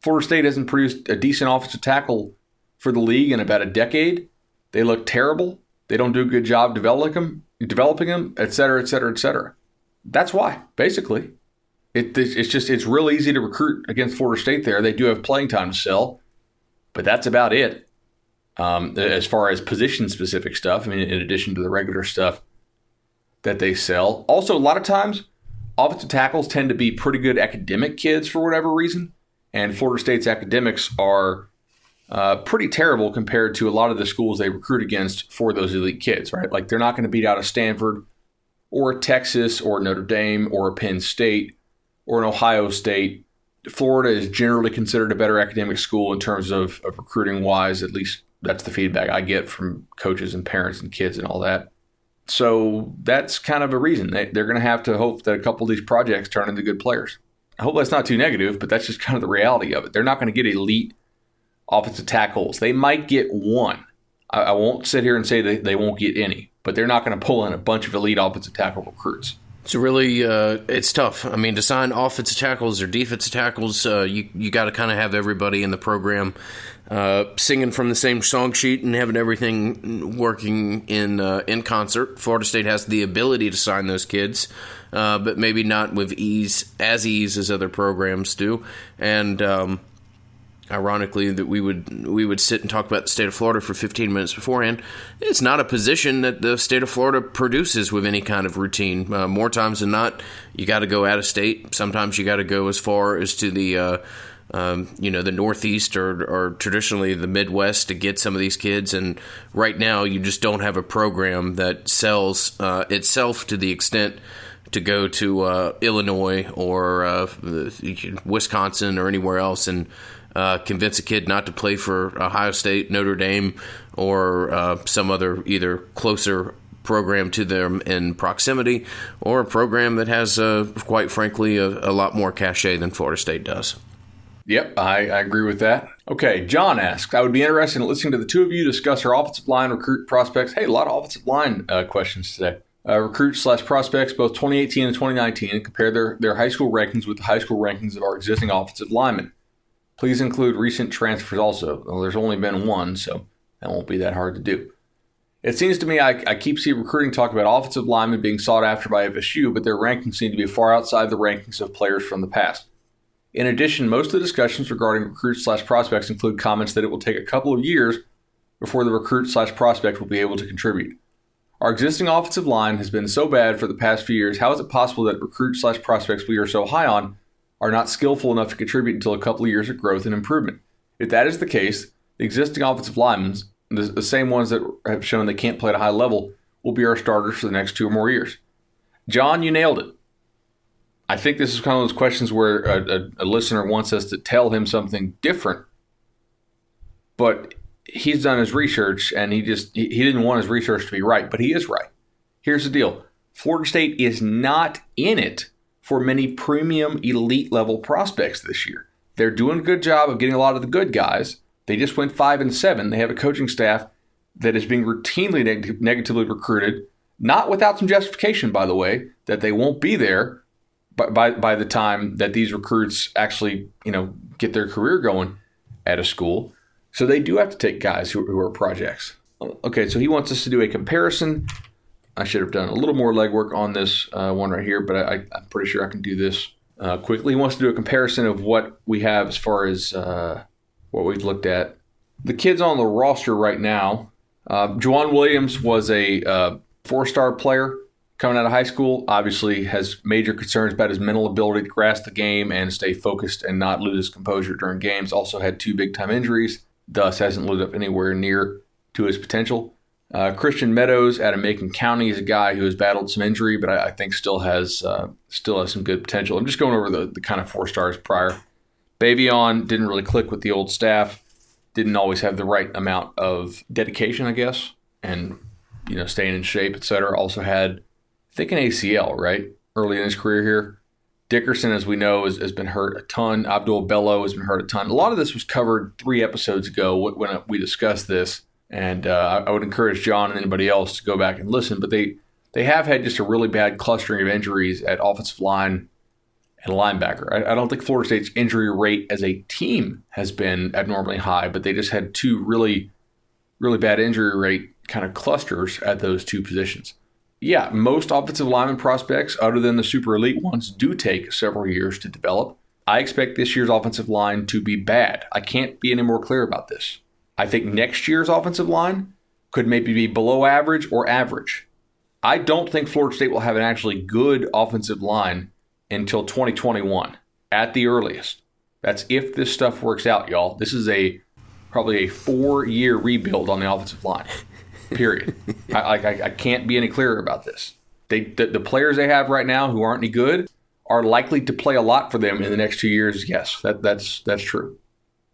Florida State hasn't produced a decent offensive tackle for the league in about a decade. They look terrible. They don't do a good job developing them, developing them, et cetera, et cetera, et cetera. That's why, basically. It, it's just it's real easy to recruit against Florida State. There, they do have playing time to sell, but that's about it. Um, as far as position specific stuff, I mean, in addition to the regular stuff that they sell. Also, a lot of times, offensive tackles tend to be pretty good academic kids for whatever reason, and Florida State's academics are uh, pretty terrible compared to a lot of the schools they recruit against for those elite kids. Right, like they're not going to beat out a Stanford or Texas or Notre Dame or Penn State or an Ohio State. Florida is generally considered a better academic school in terms of, of recruiting wise. At least that's the feedback I get from coaches and parents and kids and all that. So that's kind of a reason. They, they're going to have to hope that a couple of these projects turn into good players. I hope that's not too negative, but that's just kind of the reality of it. They're not going to get elite offensive tackles. They might get one. I, I won't sit here and say they won't get any but they're not going to pull in a bunch of elite offensive tackle recruits. It's really uh, it's tough. I mean, to sign offensive tackles or defensive tackles, uh, you you got to kind of have everybody in the program uh, singing from the same song sheet and having everything working in uh, in concert. Florida State has the ability to sign those kids, uh, but maybe not with ease as ease as other programs do. And um, ironically that we would we would sit and talk about the state of Florida for 15 minutes beforehand. It's not a position that the state of Florida produces with any kind of routine. Uh, more times than not, you got to go out of state. Sometimes you got to go as far as to the uh, um, you know the Northeast or, or traditionally the Midwest to get some of these kids. And right now, you just don't have a program that sells uh, itself to the extent to go to uh, Illinois or uh, Wisconsin or anywhere else and uh, convince a kid not to play for Ohio State, Notre Dame, or uh, some other either closer program to them in proximity, or a program that has, uh, quite frankly, a, a lot more cachet than Florida State does. Yep, I, I, agree with that. Okay, John asks, I would be interested in listening to the two of you discuss our offensive line recruit prospects. Hey, a lot of offensive line uh, questions today. Uh, recruits slash prospects, both 2018 and 2019, and compare their, their high school rankings with the high school rankings of our existing offensive linemen. Please include recent transfers also. Well, there's only been one, so that won't be that hard to do. It seems to me I, I keep seeing recruiting talk about offensive linemen being sought after by FSU, but their rankings seem to be far outside the rankings of players from the past. In addition, most of the discussions regarding recruits slash prospects include comments that it will take a couple of years before the recruit slash prospect will be able to contribute. Our existing offensive line has been so bad for the past few years. How is it possible that recruits slash prospects we are so high on are not skillful enough to contribute until a couple of years of growth and improvement? If that is the case, the existing offensive linemen, the, the same ones that have shown they can't play at a high level, will be our starters for the next two or more years. John, you nailed it. I think this is kind of those questions where a, a, a, listener wants us to tell him something different, but he's done his research and he just he, he didn't want his research to be right, but he is right. Here's the deal: Florida State is not in it for many premium elite level prospects this year. They're doing a good job of getting a lot of the good guys. They just went five and seven. They have a coaching staff that is being routinely neg- negatively recruited, not without some justification, by the way, that they won't be there by, by, the time that these recruits actually, you know, get their career going at a school. So they do have to take guys who, who are projects. Okay, so he wants us to do a comparison. I should have done a little more legwork on this uh, one right here, but I, am pretty sure I can do this uh, quickly. He wants to do a comparison of what we have as far as uh, what we've looked at. The kids on the roster right now, uh, Jauan Williams was a uh, four-star player coming out of high school, obviously has major concerns about his mental ability to grasp the game and stay focused and not lose his composure during games. Also had two big time injuries, thus hasn't lived up anywhere near to his potential. Uh, Christian Meadows out of Macon County is a guy who has battled some injury, but I, I think still has uh, still has some good potential. I'm just going over the, the kind of four stars prior. Baveon didn't really click with the old staff, didn't always have the right amount of dedication, I guess, and you know staying in shape, etc. Also had I think an ACL, right? Early in his career here. Dickerson, as we know, has, has been hurt a ton. Abdul Bello has been hurt a ton. A lot of this was covered three episodes ago when we discussed this, and uh, I would encourage John and anybody else to go back and listen. But they they have had just a really bad clustering of injuries at offensive line and linebacker. I, I don't think Florida State's injury rate as a team has been abnormally high, but they just had two really really bad injury rate kind of clusters at those two positions yeah, most offensive lineman prospects, other than the super elite ones, do take several years to develop. I expect this year's offensive line to be bad. I can't be any more clear about this. I think next year's offensive line could maybe be below average or average. I don't think Florida State will have an actually good offensive line until 2021 at the earliest. That's if this stuff works out, y'all. This is a probably a four year rebuild on the offensive line. *laughs* Period. I, I, I can't be any clearer about this. They the, the players they have right now who aren't any good are likely to play a lot for them in the next two years. Yes, that that's that's true.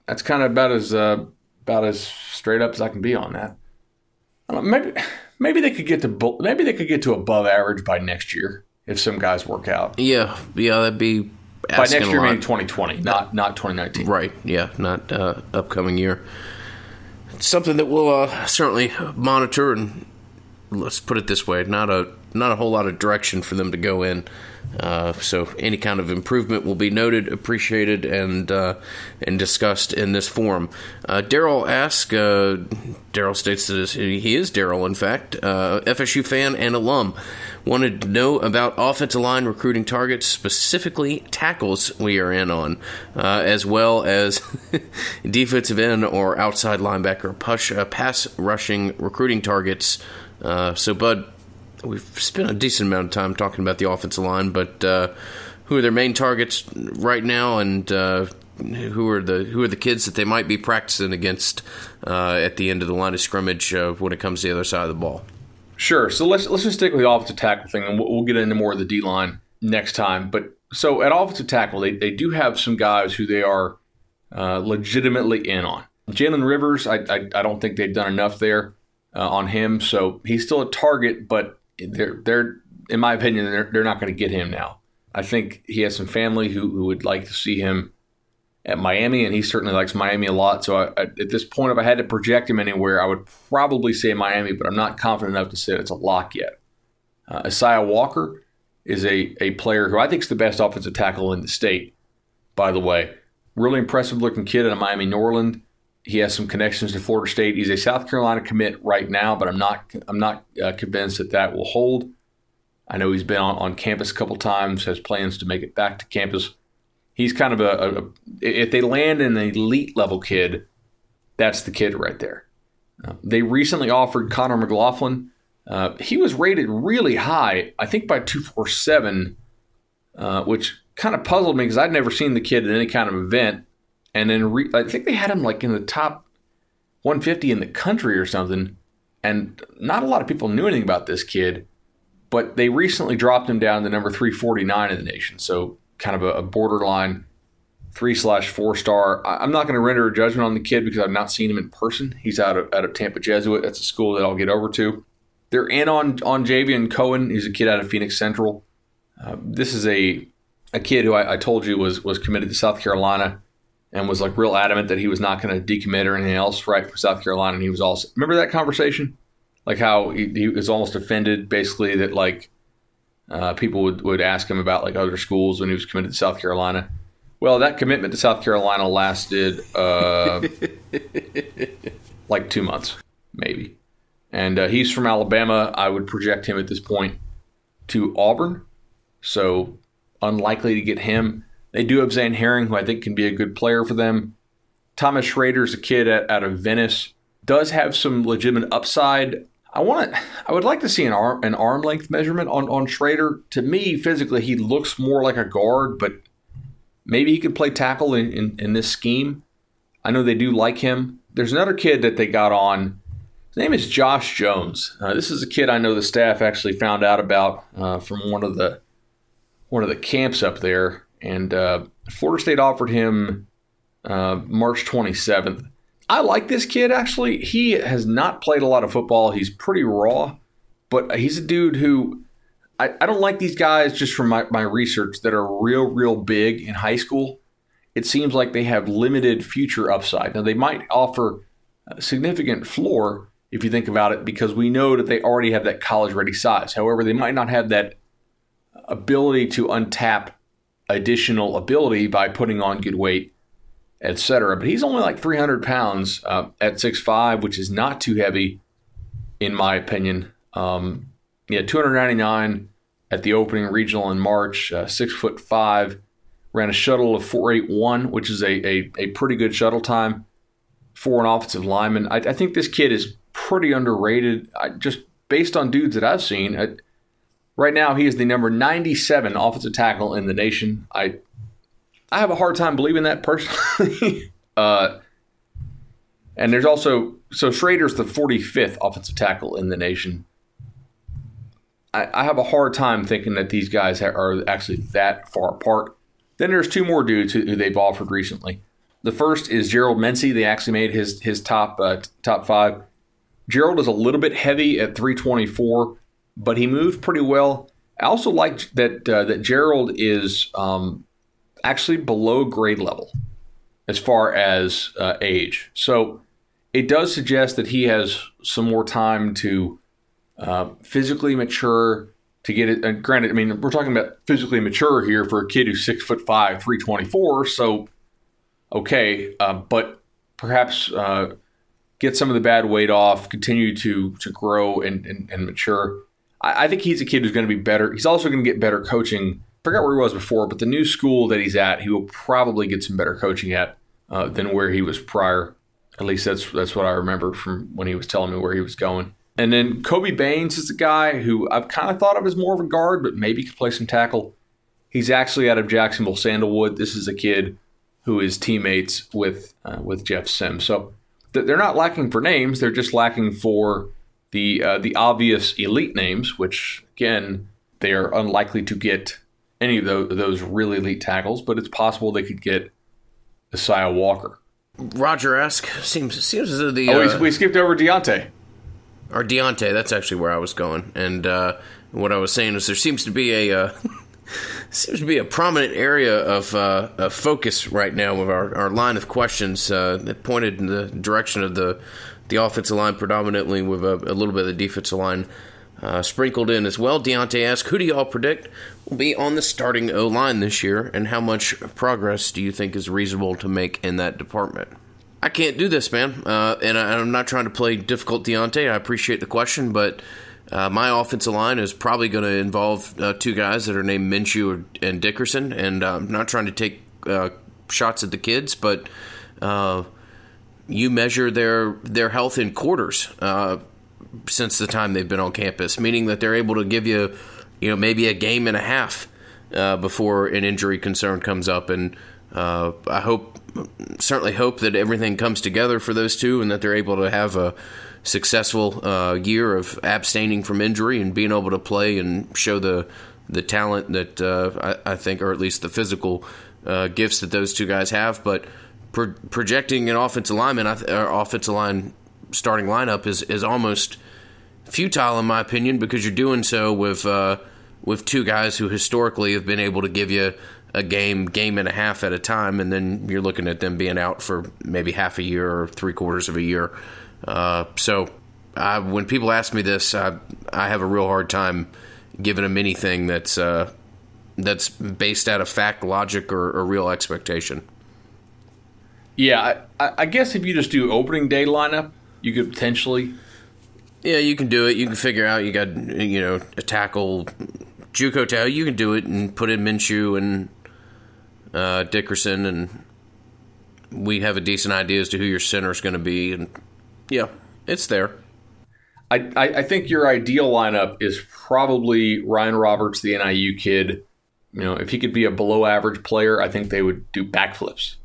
That's kind of about as uh, about as straight up as I can be on that. Know, maybe maybe they could get to maybe they could get to above average by next year if some guys work out. Yeah, yeah, that'd be by next year, maybe 2020, not not 2019. Right. Yeah, not uh, upcoming year something that we'll uh, certainly monitor and let's put it this way not a not a whole lot of direction for them to go in uh, so any kind of improvement will be noted, appreciated, and uh, and discussed in this forum. Uh, Daryl asks. Uh, Daryl states that he is Daryl, in fact, uh, FSU fan and alum. Wanted to know about offensive line recruiting targets, specifically tackles we are in on, uh, as well as *laughs* defensive end or outside linebacker push, pass rushing recruiting targets. so, Bud, we've spent a decent amount of time talking about the offensive line, but uh, who are their main targets right now, and uh, who are the who are the kids that they might be practicing against uh, at the end of the line of scrimmage uh, when it comes to the other side of the ball? Sure. So let's let's just stick with the offensive tackle thing, and we'll, we'll get into more of the D line next time. But so at offensive tackle, they, they do have some guys who they are uh, legitimately in on. Jalen Rivers, I, I, I don't think they've done enough there uh, on him, so he's still a target, but they're they're in my opinion they're they're not going to get him now. I think he has some family who, who would like to see him at Miami, and he certainly likes Miami a lot. So I, I, at this point, if I had to project him anywhere, I would probably say Miami, but I'm not confident enough to say it's a lock yet. Uh, Isaiah Walker is a, a player who I think is the best offensive tackle in the state, by the way. Really impressive looking kid out of Miami Norland. He has some connections to Florida State. He's a South Carolina commit right now, but I'm not I'm not uh, convinced that that will hold. I know he's been on, on campus a couple times, has plans to make it back to campus he's kind of a, a, if they land an elite level kid, that's the kid right there. Uh, they recently offered Connor McLaughlin. Uh, he was rated really high, I think by 247, uh, which kind of puzzled me because I'd never seen the kid at any kind of event. And then re- I think they had him like in the top 150 in the country or something. And not a lot of people knew anything about this kid, but they recently dropped him down to number 349 in the nation. So kind of a, a borderline three slash four star. I'm not going to render a judgment on the kid because I've not seen him in person. He's out of out of Tampa Jesuit. That's a school that I'll get over to. They're in on on Javion Cohen. He's a kid out of Phenix Central. Uh, this is a a kid who I, I, told you was was committed to South Carolina and was like real adamant that he was not going to decommit or anything else right for South Carolina. And he was also remember that conversation, like how he, he was almost offended basically that like uh, people would, would ask him about like other schools when he was committed to South Carolina. Well, that commitment to South Carolina lasted uh, *laughs* like two months, maybe. And uh, he's from Alabama. I would project him at this point to Auburn. So unlikely to get him. They do have Zane Herring, who I think can be a good player for them. Thomas Schrader is a kid at, out of Venice. Does have some legitimate upside. I want to. I would like to see an arm an arm length measurement on on Schrader. To me, physically, he looks more like a guard, but maybe he could play tackle in, in, in this scheme. I know they do like him. There's another kid that they got on. His name is Josh Jones. Uh, this is a kid I know the staff actually found out about uh, from one of the one of the camps up there, and uh, Florida State offered him uh, March 27th. I like this kid actually. He has not played a lot of football. He's pretty raw, but he's a dude who I, I don't like these guys just from my, my research that are real, real big in high school. It seems like they have limited future upside. Now, they might offer significant floor if you think about it, because we know that they already have that college ready size. However, they might not have that ability to untap additional ability by putting on good weight etc. But he's only like 300 pounds uh, at 6'5, which is not too heavy, in my opinion. Um, yeah, 299 at the opening regional in March, uh, six foot five, ran a shuttle of 481, which is a, a, a pretty good shuttle time for an offensive lineman. I, I think this kid is pretty underrated. I, just based on dudes that I've seen, right now he is the number 97 offensive tackle in the nation. I I have a hard time believing that personally. *laughs* uh, and there's also so Schrader's the 45th offensive tackle in the nation. I, I have a hard time thinking that these guys are actually that far apart. Then there's two more dudes who, who they've offered recently. The first is Gerald Mincey. They actually made his his top uh, top five. Gerald is a little bit heavy at 324, but he moved pretty well. I also like that uh, that Gerald is um, actually below grade level as far as uh, age. So it does suggest that he has some more time to uh, physically mature to get it. And granted, I mean, we're talking about physically mature here for a kid who's six foot five, 324. So, okay, uh, but perhaps uh, get some of the bad weight off, continue to to grow and, and, and mature. I, I think he's a kid who's going to be better. He's also going to get better coaching forgot where he was before, but the new school that he's at, he will probably get some better coaching at uh, than where he was prior. At least that's that's what I remember from when he was telling me where he was going. And then Kobe Baines is a guy who I've kind of thought of as more of a guard, but maybe could play some tackle. He's actually out of Jacksonville Sandalwood. This is a kid who is teammates with uh, with Jeff Sims. So they're not lacking for names; they're just lacking for the uh, the obvious elite names, which again they are unlikely to get any of those, those really elite tackles, but it's possible they could get Isaiah Walker. Roger esque seems seems as though the Oh, uh, we, we skipped over Deontay. or Deontay. That's actually where I was going, and uh, what I was saying is there seems to be a uh, *laughs* seems to be a prominent area of, uh, of focus right now with our, our line of questions uh, that pointed in the direction of the the offensive line predominantly, with a, a little bit of the defensive line uh, sprinkled in as well. Deontay asked, "Who do y'all predict will be on the starting O line this year, and how much progress do you think is reasonable to make in that department?" I can't do this, man. Uh, and I, I'm not trying to play difficult Deontay. I appreciate the question, but uh, my offensive line is probably going to involve uh, two guys that are named Minshew and Dickerson. And uh, I'm not trying to take uh, shots at the kids, but uh, you measure their their health in quarters uh, since the time they've been on campus, meaning that they're able to give you, you know, maybe a game and a half uh, before an injury concern comes up. And uh, I hope, certainly hope that everything comes together for those two, and that they're able to have a successful uh, year of abstaining from injury and being able to play and show the the talent that uh, I, I think, or at least the physical uh, gifts that those two guys have. But pro- projecting an offensive lineman, offensive line starting lineup is is almost futile in my opinion because you're doing so with uh, with two guys who historically have been able to give you a game, game and a half at a time, and then you're looking at them being out for maybe half a year or three quarters of a year. Uh, so I, when people ask me this, I, I have a real hard time giving them anything that's uh, that's based out of fact, logic, or, or real expectation. Yeah, I, I guess if you just do opening day lineup, you could potentially. Yeah, you can do it. You can figure out you got you know a tackle, JUCO tackle. You can do it and put in Minshew and uh, Dickerson, and we have a decent idea as to who your center is going to be. And yeah, it's there. I, I, I think your ideal lineup is probably Ryan Roberts, the NIU kid. You know, if he could be a below average player, I think they would do backflips.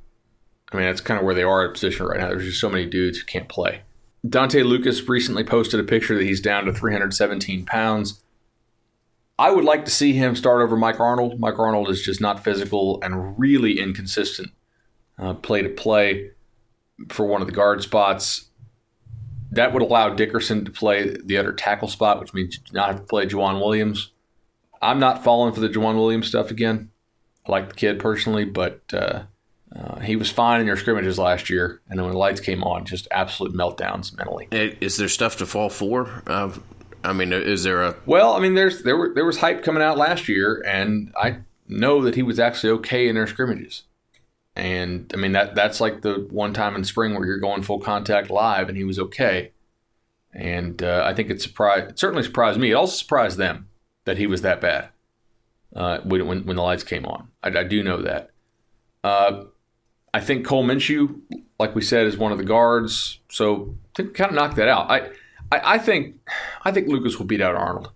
I mean, that's kind of where they are at position right now. There's just so many dudes who can't play. Dontae Lucas recently posted a picture that he's down to 317 pounds. I would like to see him start over Mike Arnold. Mike Arnold is just not physical and really inconsistent uh, play to play for one of the guard spots. That would allow Dickerson to play the other tackle spot, which means you not have to play Jauan Williams. I'm not falling for the Jauan Williams stuff again. I like the kid personally, but uh, uh, he was fine in your scrimmages last year, and then when the lights came on, just absolute meltdowns mentally. Is there stuff to fall for? Uh, I mean, is there a Well, I mean, there's there were there was hype coming out last year, and I know that he was actually okay in their scrimmages. And I mean that that's like the one time in spring where you're going full contact live, and he was okay. And uh, I think it surprised, it certainly surprised me. It also surprised them that he was that bad uh, when, when when the lights came on. I, I do know that. Uh, I think Cole Minshew, like we said, is one of the guards. So think kind of knocked that out. I, I I think I think Lucas will beat out Arnold.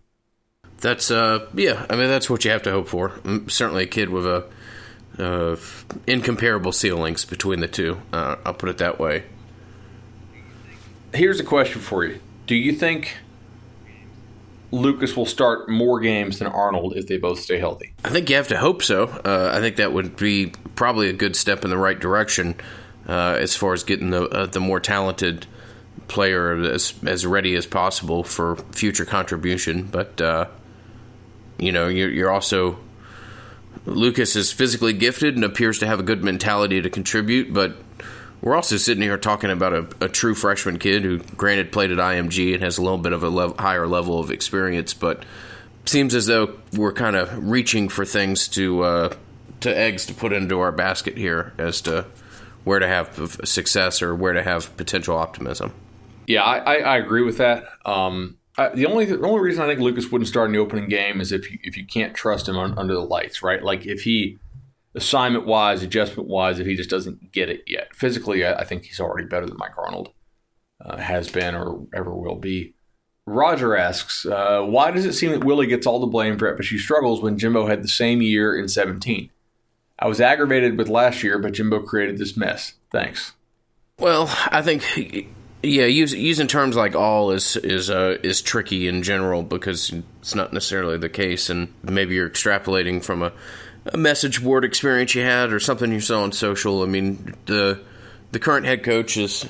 That's uh yeah, I mean that's what you have to hope for. Certainly a kid with a uh, incomparable ceilings between the two. Uh, I'll put it that way. Here's a question for you: Do you think Lucas will start more games than Arnold if they both stay healthy? I think you have to hope so. Uh, I think that would be probably a good step in the right direction uh, as far as getting the uh, the more talented player as as ready as possible for future contribution. But uh, you know, you're, you're also Lucas is physically gifted and appears to have a good mentality to contribute, but we're also sitting here talking about a, a true freshman kid who, granted, played at IMG and has a little bit of a higher level of experience, but seems as though we're kind of reaching for things to uh, to eggs to put into our basket here as to where to have success or where to have potential optimism. Yeah, I, I, I agree with that. Um, I, the only the only reason I think Lucas wouldn't start in the opening game is if you, if you can't trust him on, under the lights, right? Like if he assignment wise, adjustment wise, if he just doesn't get it yet. Physically, I, think he's already better than Mike Arnold uh, has been or ever will be. Roger asks, uh, why does it seem that Willie gets all the blame for FSU struggles when Jimbo had the same year in 17? I was aggravated with last year, but Jimbo created this mess. Thanks. Well, I think yeah, use, using terms like all is is uh, is tricky in general because it's not necessarily the case, and maybe you're extrapolating from a a message board experience you had or something you saw on social. I mean, the the current head coach is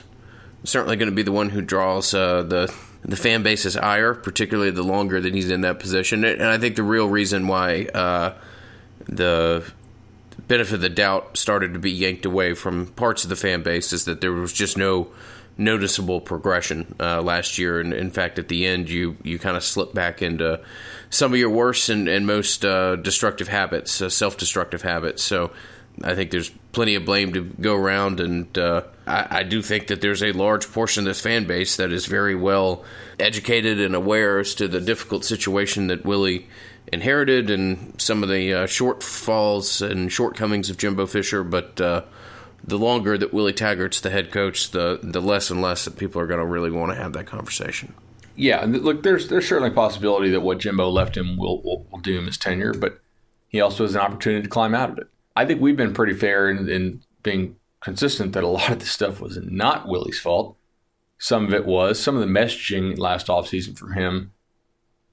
certainly going to be the one who draws uh, the the fan base's ire, particularly the longer that he's in that position. And I think the real reason why uh, the benefit of the doubt started to be yanked away from parts of the fan base is that there was just no noticeable progression uh, last year. And in fact, at the end, you you kind of slipped back into some of your worst and, and most uh, destructive habits, uh, self destructive habits. So I think there's plenty of blame to go around, and uh, I, I, do think that there's a large portion of this fan base that is very well educated and aware as to the difficult situation that Willie inherited and some of the uh, shortfalls and shortcomings of Jimbo Fisher. But uh, the longer that Willie Taggart's the head coach, the the less and less that people are going to really want to have that conversation. Yeah, and look, there's there's certainly a possibility that what Jimbo left him will, will, will doom his tenure, but he also has an opportunity to climb out of it. I think we've been pretty fair in, in being consistent that a lot of this stuff was not Willie's fault. Some of it was. Some of the messaging last offseason from him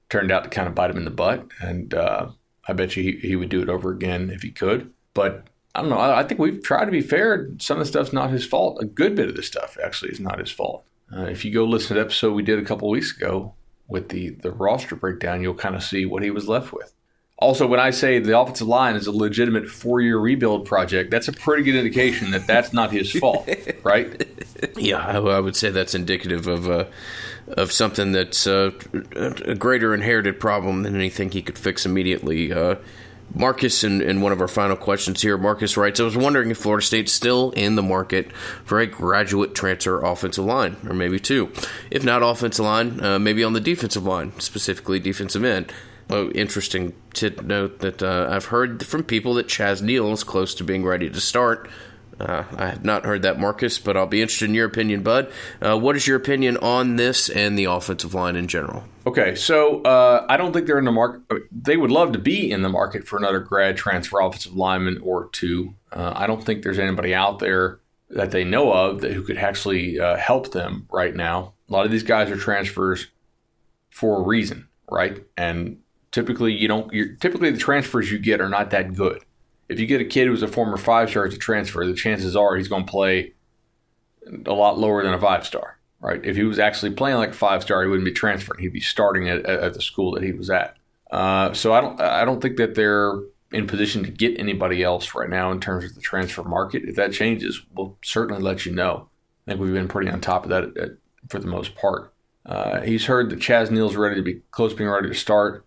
turned out to kind of bite him in the butt. And uh, I bet you he, he, would do it over again if he could. But I don't know. I, I, think we've tried to be fair. Some of the stuff's not his fault. A good bit of the stuff actually is not his fault. Uh, if you go listen to the episode we did a couple weeks ago with the, the roster breakdown, you'll kind of see what he was left with. Also, when I say the offensive line is a legitimate four-year rebuild project, that's a pretty good indication that that's not his fault, *laughs* right? Yeah, I, would say that's indicative of uh, of something that's uh, a greater inherited problem than anything he could fix immediately. Uh, Marcus, in, in one of our final questions here, Marcus writes, I was wondering if Florida State's still in the market for a graduate transfer offensive line, or maybe two. If not offensive line, uh, maybe on the defensive line, specifically defensive end. Oh, interesting to note that uh, I've heard from people that Chaz Neal is close to being ready to start. Uh, I have not heard that, Marcus, but I'll be interested in your opinion, Bud. Uh, what is your opinion on this and the offensive line in general? Okay, so uh, I don't think they're in the market. Uh, they would love to be in the market for another grad transfer offensive lineman or two. Uh, I don't think there's anybody out there that they know of that who could actually uh, help them right now. A lot of these guys are transfers for a reason, right? And typically you don't you're, typically the transfers you get are not that good if you get a kid who's a former five star a transfer the chances are he's going to play a lot lower than a five star right? If he was actually playing like a five star he wouldn't be transferring. He'd be starting at, at the school that he was at. Uh, so i don't i don't think that they're in position to get anybody else right now in terms of the transfer market. If that changes we'll certainly let you know. I think we've been pretty on top of that at, at, for the most part. Uh, he's heard that chaz neal's ready to be close being ready to start.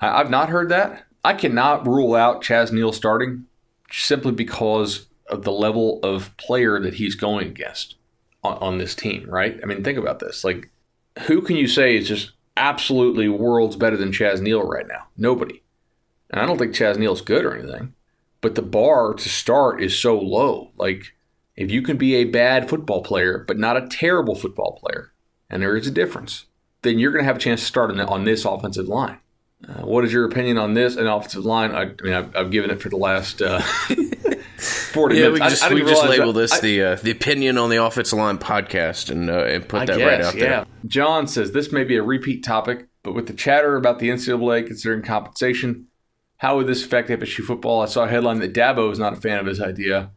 I, have not heard that. I cannot rule out Chaz Neal starting simply because of the level of player that he's going against on, on this team, right? I mean, think about this. Like, who can you say is just absolutely worlds better than Chaz Neal right now? Nobody. And I don't think Chaz Neal's good or anything, but the bar to start is so low. Like, if you can be a bad football player, but not a terrible football player, and there is a difference, then you're going to have a chance to start on, this offensive line. Uh, what is your opinion on this and offensive line? I, I mean, I've, I've, given it for the last uh, *laughs* forty yeah, minutes. we just, we just label this I, the uh, the opinion on the offensive line podcast and uh, and put that guess, right out yeah. there. John says this may be a repeat topic, but with the chatter about the NCAA considering compensation, how would this affect FSU football? I saw a headline that Dabo is not a fan of his idea,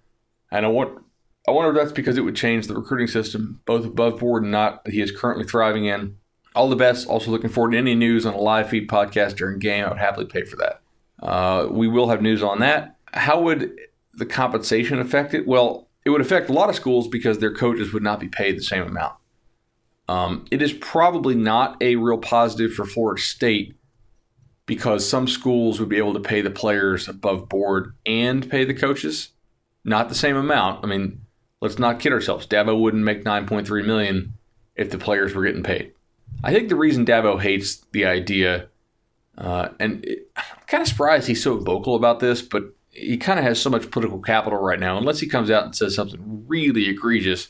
and I want. I wonder if that's because it would change the recruiting system, both above board and not that he is currently thriving in. All the best. Also, looking forward to any news on a live feed podcast during game. I would happily pay for that. Uh, we will have news on that. How would the compensation affect it? Well, it would affect a lot of schools because their coaches would not be paid the same amount. Um, it is probably not a real positive for Florida State because some schools would be able to pay the players above board and pay the coaches not the same amount. I mean, let's not kid ourselves. Dabo wouldn't make 9.3 million if the players were getting paid. I think the reason Dabo hates the idea, uh, and it, I'm kind of surprised he's so vocal about this, but he kind of has so much political capital right now. Unless he comes out and says something really egregious,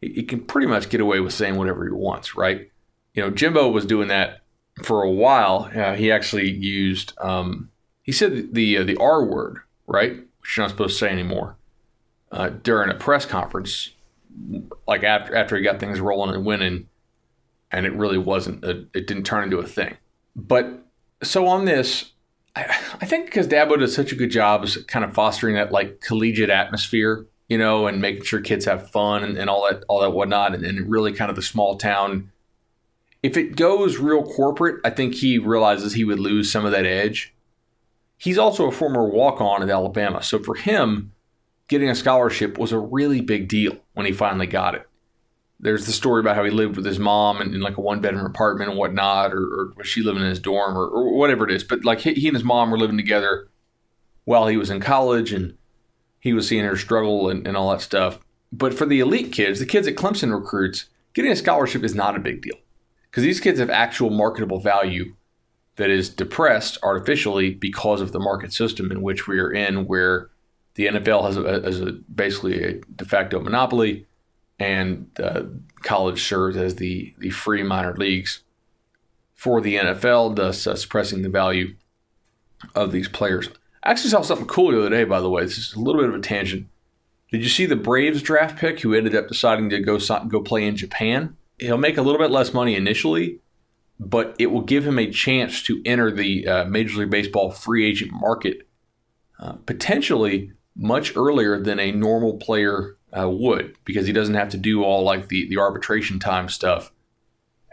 he, he can pretty much get away with saying whatever he wants, right? You know, Jimbo was doing that for a while. Uh, he actually used, um, he said the the, uh, the R word, right, which you're not supposed to say anymore, uh, during a press conference, like after after he got things rolling and winning and it really wasn't. A, it didn't turn into a thing. But so on this, I, think because Dabo does such a good job of kind of fostering that like collegiate atmosphere, you know, and making sure kids have fun and, and all that all that whatnot, and, and really kind of the small town. If it goes real corporate, I think he realizes he would lose some of that edge. He's also a former walk on at Alabama, so for him, getting a scholarship was a really big deal when he finally got it there's the story about how he lived with his mom in, in like a one bedroom apartment and whatnot, or, or, was she living in his dorm, or, or whatever it is. But like he, he, and his mom were living together while he was in college, and he was seeing her struggle and, and all that stuff. But for the elite kids, the kids at Clemson recruits, getting a scholarship is not a big deal because these kids have actual marketable value that is depressed artificially because of the market system in which we are in, where the NFL has, a, has a, basically a de facto monopoly and uh, college serves as the, the free minor leagues for the NFL, thus uh, suppressing the value of these players. I actually saw something cool the other day, by the way. This is a little bit of a tangent. Did you see the Braves draft pick who ended up deciding to go go play in Japan? He'll make a little bit less money initially, but it will give him a chance to enter the uh, Major League Baseball free agent market uh, potentially much earlier than a normal player uh, would because he doesn't have to do all like the, the arbitration time stuff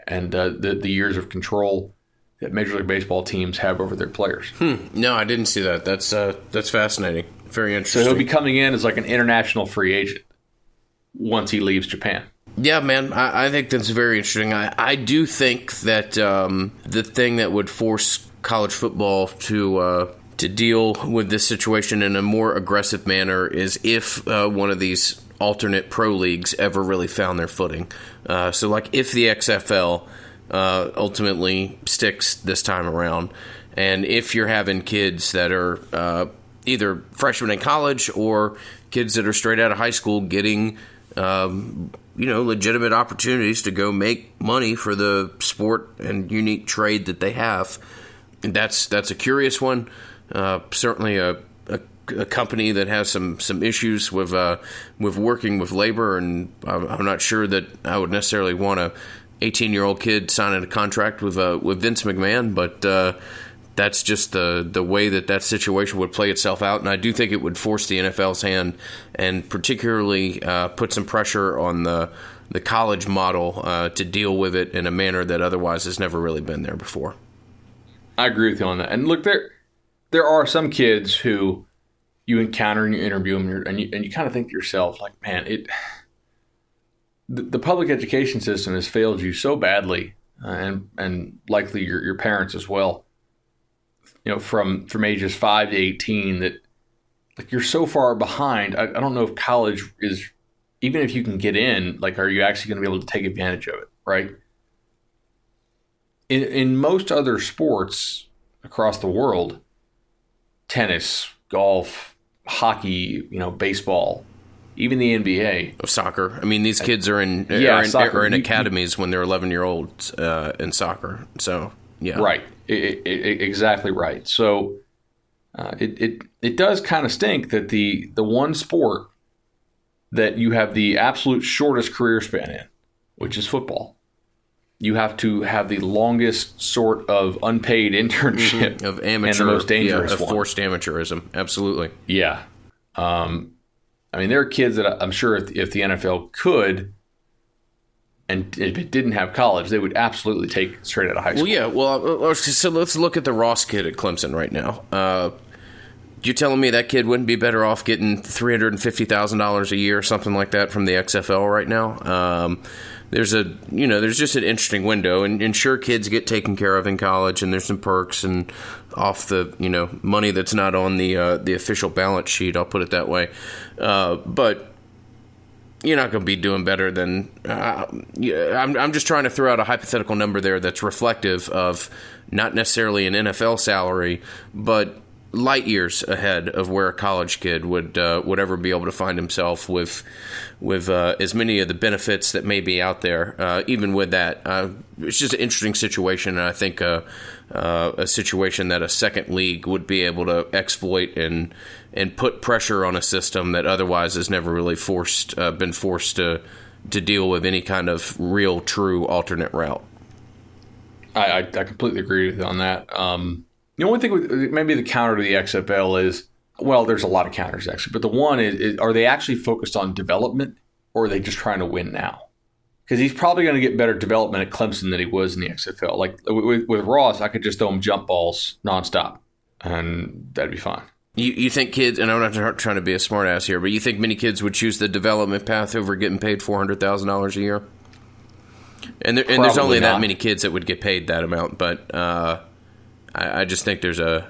and uh, the, the years of control that Major League Baseball teams have over their players. Hmm. No, I didn't see that. That's uh, that's fascinating. Very interesting. So he'll be coming in as like an international free agent once he leaves Japan. Yeah, man, I, I think that's very interesting. I, I do think that um, the thing that would force college football to uh, to deal with this situation in a more aggressive manner is if uh, one of these alternate pro leagues ever really found their footing. Uh, so, like, if the XFL uh, ultimately sticks this time around, and if you're having kids that are uh, either freshmen in college or kids that are straight out of high school getting, um, you know, legitimate opportunities to go make money for the sport and unique trade that they have, that's that's a curious one. Uh, certainly a a company that has some some issues with uh, with working with labor, and I'm not sure that I would necessarily want a 18 year old kid signing a contract with uh, with Vince McMahon, but uh, that's just the the way that that situation would play itself out, and I do think it would force the NFL's hand, and particularly uh, put some pressure on the the college model uh, to deal with it in a manner that otherwise has never really been there before. I agree with you on that, and look there. There are some kids who you encounter and you interview them and you, and you kind of think to yourself like man it the, the public education system has failed you so badly uh, and and likely your, your parents as well you know from from ages 5 to 18 that like you're so far behind. I, I don't know if college is even if you can get in like are you actually going to be able to take advantage of it right? In in most other sports across the world tennis golf hockey, you know, baseball, even the NBA, of soccer. I mean, these kids are in yeah, are in, are in academies when they're 11 year olds uh, in soccer. So yeah, right, it, it, exactly right. So uh, it it it does kind of stink that the the one sport that you have the absolute shortest career span in, which is football. You have to have the longest sort of unpaid *laughs* internship mm-hmm. of amateur, and the most dangerous yeah, of forced amateurism. Absolutely. Yeah. Um, I mean, there are kids that I'm sure if, if the NFL could, and if it didn't have college, they would absolutely take straight out of high school. Well, yeah. Well, uh, so let's look at the Ross kid at Clemson right now. Uh, you telling me that kid wouldn't be better off getting three hundred and fifty thousand dollars a year or something like that from the XFL right now? Um, there's a you know there's just an interesting window and, and sure kids get taken care of in college and there's some perks and off the you know money that's not on the uh, the official balance sheet I'll put it that way. Uh, but you're not going to be doing better than uh, I'm, I'm just trying to throw out a hypothetical number there that's reflective of not necessarily an NFL salary but light years ahead of where a college kid would uh, would ever be able to find himself with with uh, as many of the benefits that may be out there. Uh, even with that, uh, it's just an interesting situation, and I think uh, uh, a situation that a second league would be able to exploit and and put pressure on a system that otherwise has never really forced been forced to to deal with any kind of real true alternate route. I, I, completely agree on that. Um, The only thing with maybe the counter to the XFL is well, there's a lot of counters actually, but the one is, is are they actually focused on development or are they just trying to win now? Because he's probably going to get better development at Clemson than he was in the XFL. Like with, with Ross, I could just throw him jump balls nonstop, and that'd be fine. You, you think kids, and I'm not trying to be a smartass here, but you think many kids would choose the development path over getting paid four hundred thousand dollars a year? And, there, and there's only not. that many kids that would get paid that amount, but uh, I, I, just think there's a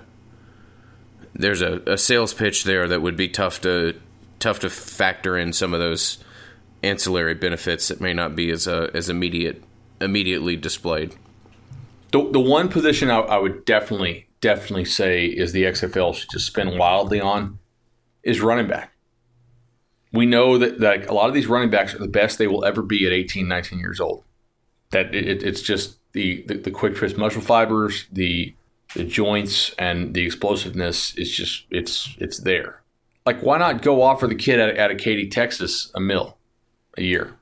there's a, a, sales pitch there that would be tough to tough to factor in some of those ancillary benefits that may not be as uh, as immediate immediately displayed. The, the one position I, I would definitely definitely say is the XFL should just spend wildly on is running back. We know that, that a lot of these running backs are the best they will ever be at 18, 19 years old. That it, it's just the, the, the quick twitch muscle fibers, the the joints, and the explosiveness is just it's it's there. Like why not go offer the kid out of Katy, Texas, a mill a year?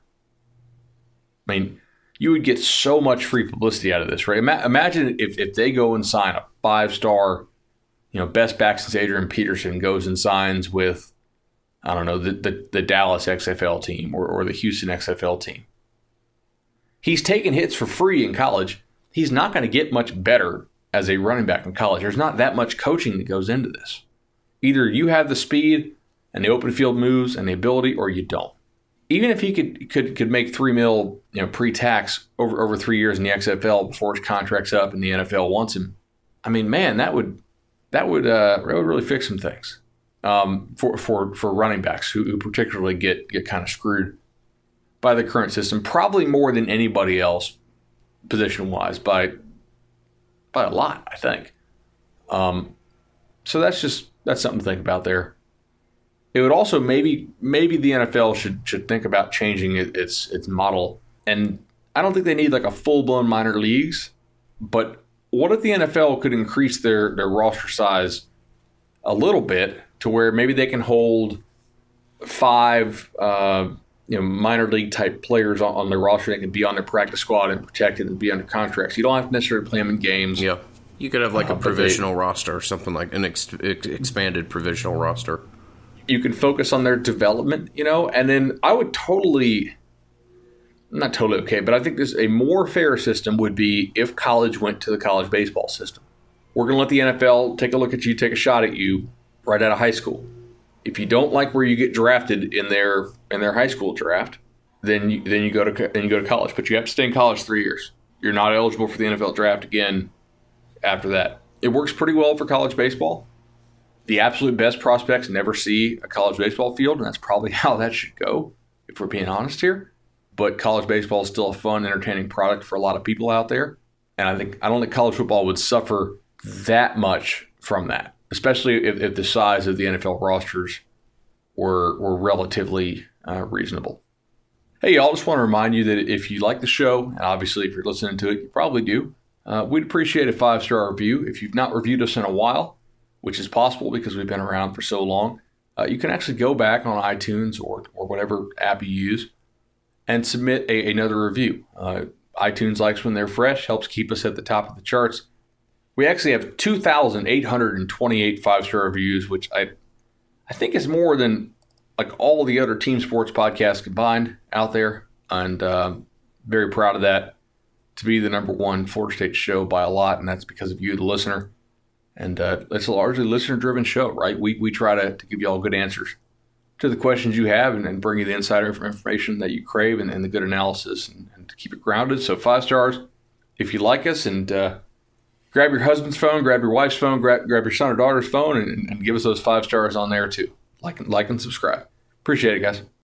I mean, you would get so much free publicity out of this, right? Ima- imagine if, if they go and sign a five star, you know, best back since Adrian Peterson goes and signs with, I don't know, the, the, the Dallas XFL team or, or the Houston XFL team. He's taken hits for free in college. He's not going to get much better as a running back in college. There's not that much coaching that goes into this. Either you have the speed and the open field moves and the ability, or you don't even if he could could could make three mil, you know, pre-tax over over three years in the XFL before his contract's up and the NFL wants him, I mean, man, that would that would uh, that would really fix some things um, for for for running backs who, who particularly get get kind of screwed by the current system, probably more than anybody else, position wise, by by a lot, I think. Um, so that's just that's something to think about there it would also maybe maybe the NFL should should think about changing its its model. And I don't think they need like a full blown minor leagues, but what if the NFL could increase their their roster size a little bit to where maybe they can hold five uh, you know minor league type players on, on their roster. that can be on their practice squad and protected and be under contracts. You don't have to necessarily play them in games. Yeah, you could have like uh, a provisional they, roster or something like an ex- expanded provisional roster you can focus on their development, you know, and then I would totally not totally okay, but I think this a more fair system would be if college went to the college baseball system. We're going to let the NFL take a look at you, take a shot at you right out of high school. If you don't like where you get drafted in their in their high school draft, then you, then you go to then you go to college, but you have to stay in college 3 years. You're not eligible for the NFL draft again after that. It works pretty well for college baseball the absolute best prospects never see a college baseball field, and that's probably *laughs* how that should go, if we're being honest here. But college baseball is still a fun, entertaining product for a lot of people out there. And I think I don't think college football would suffer that much from that, especially if, if the size of the NFL rosters were were relatively uh, reasonable. Hey, y'all, just want to remind you that if you like the show, and obviously if you're listening to it, you probably do, uh, we'd appreciate a five star review. If you've not reviewed us in a while, which is possible because we've been around for so long, uh, you can actually go back on iTunes or, or whatever app you use and submit a, another review. Uh, iTunes likes when they're fresh, helps keep us at the top of the charts. We actually have 2,828 five star reviews, which I, I think is more than like all the other team sports podcasts combined out there. And uh, very proud of that to be the number one Florida State show by a lot. And that's because of you, the listener. And uh, it's a largely listener driven show, right? We, we try to, to give you all good answers to the questions you have and, and bring you the insider information that you crave and, and the good analysis and, and, to keep it grounded. So, five stars if you like us and uh, grab your husband's phone, grab your wife's phone, grab, grab your son or daughter's phone and, and give us those five stars on there too. Like, like and subscribe. Appreciate it, guys.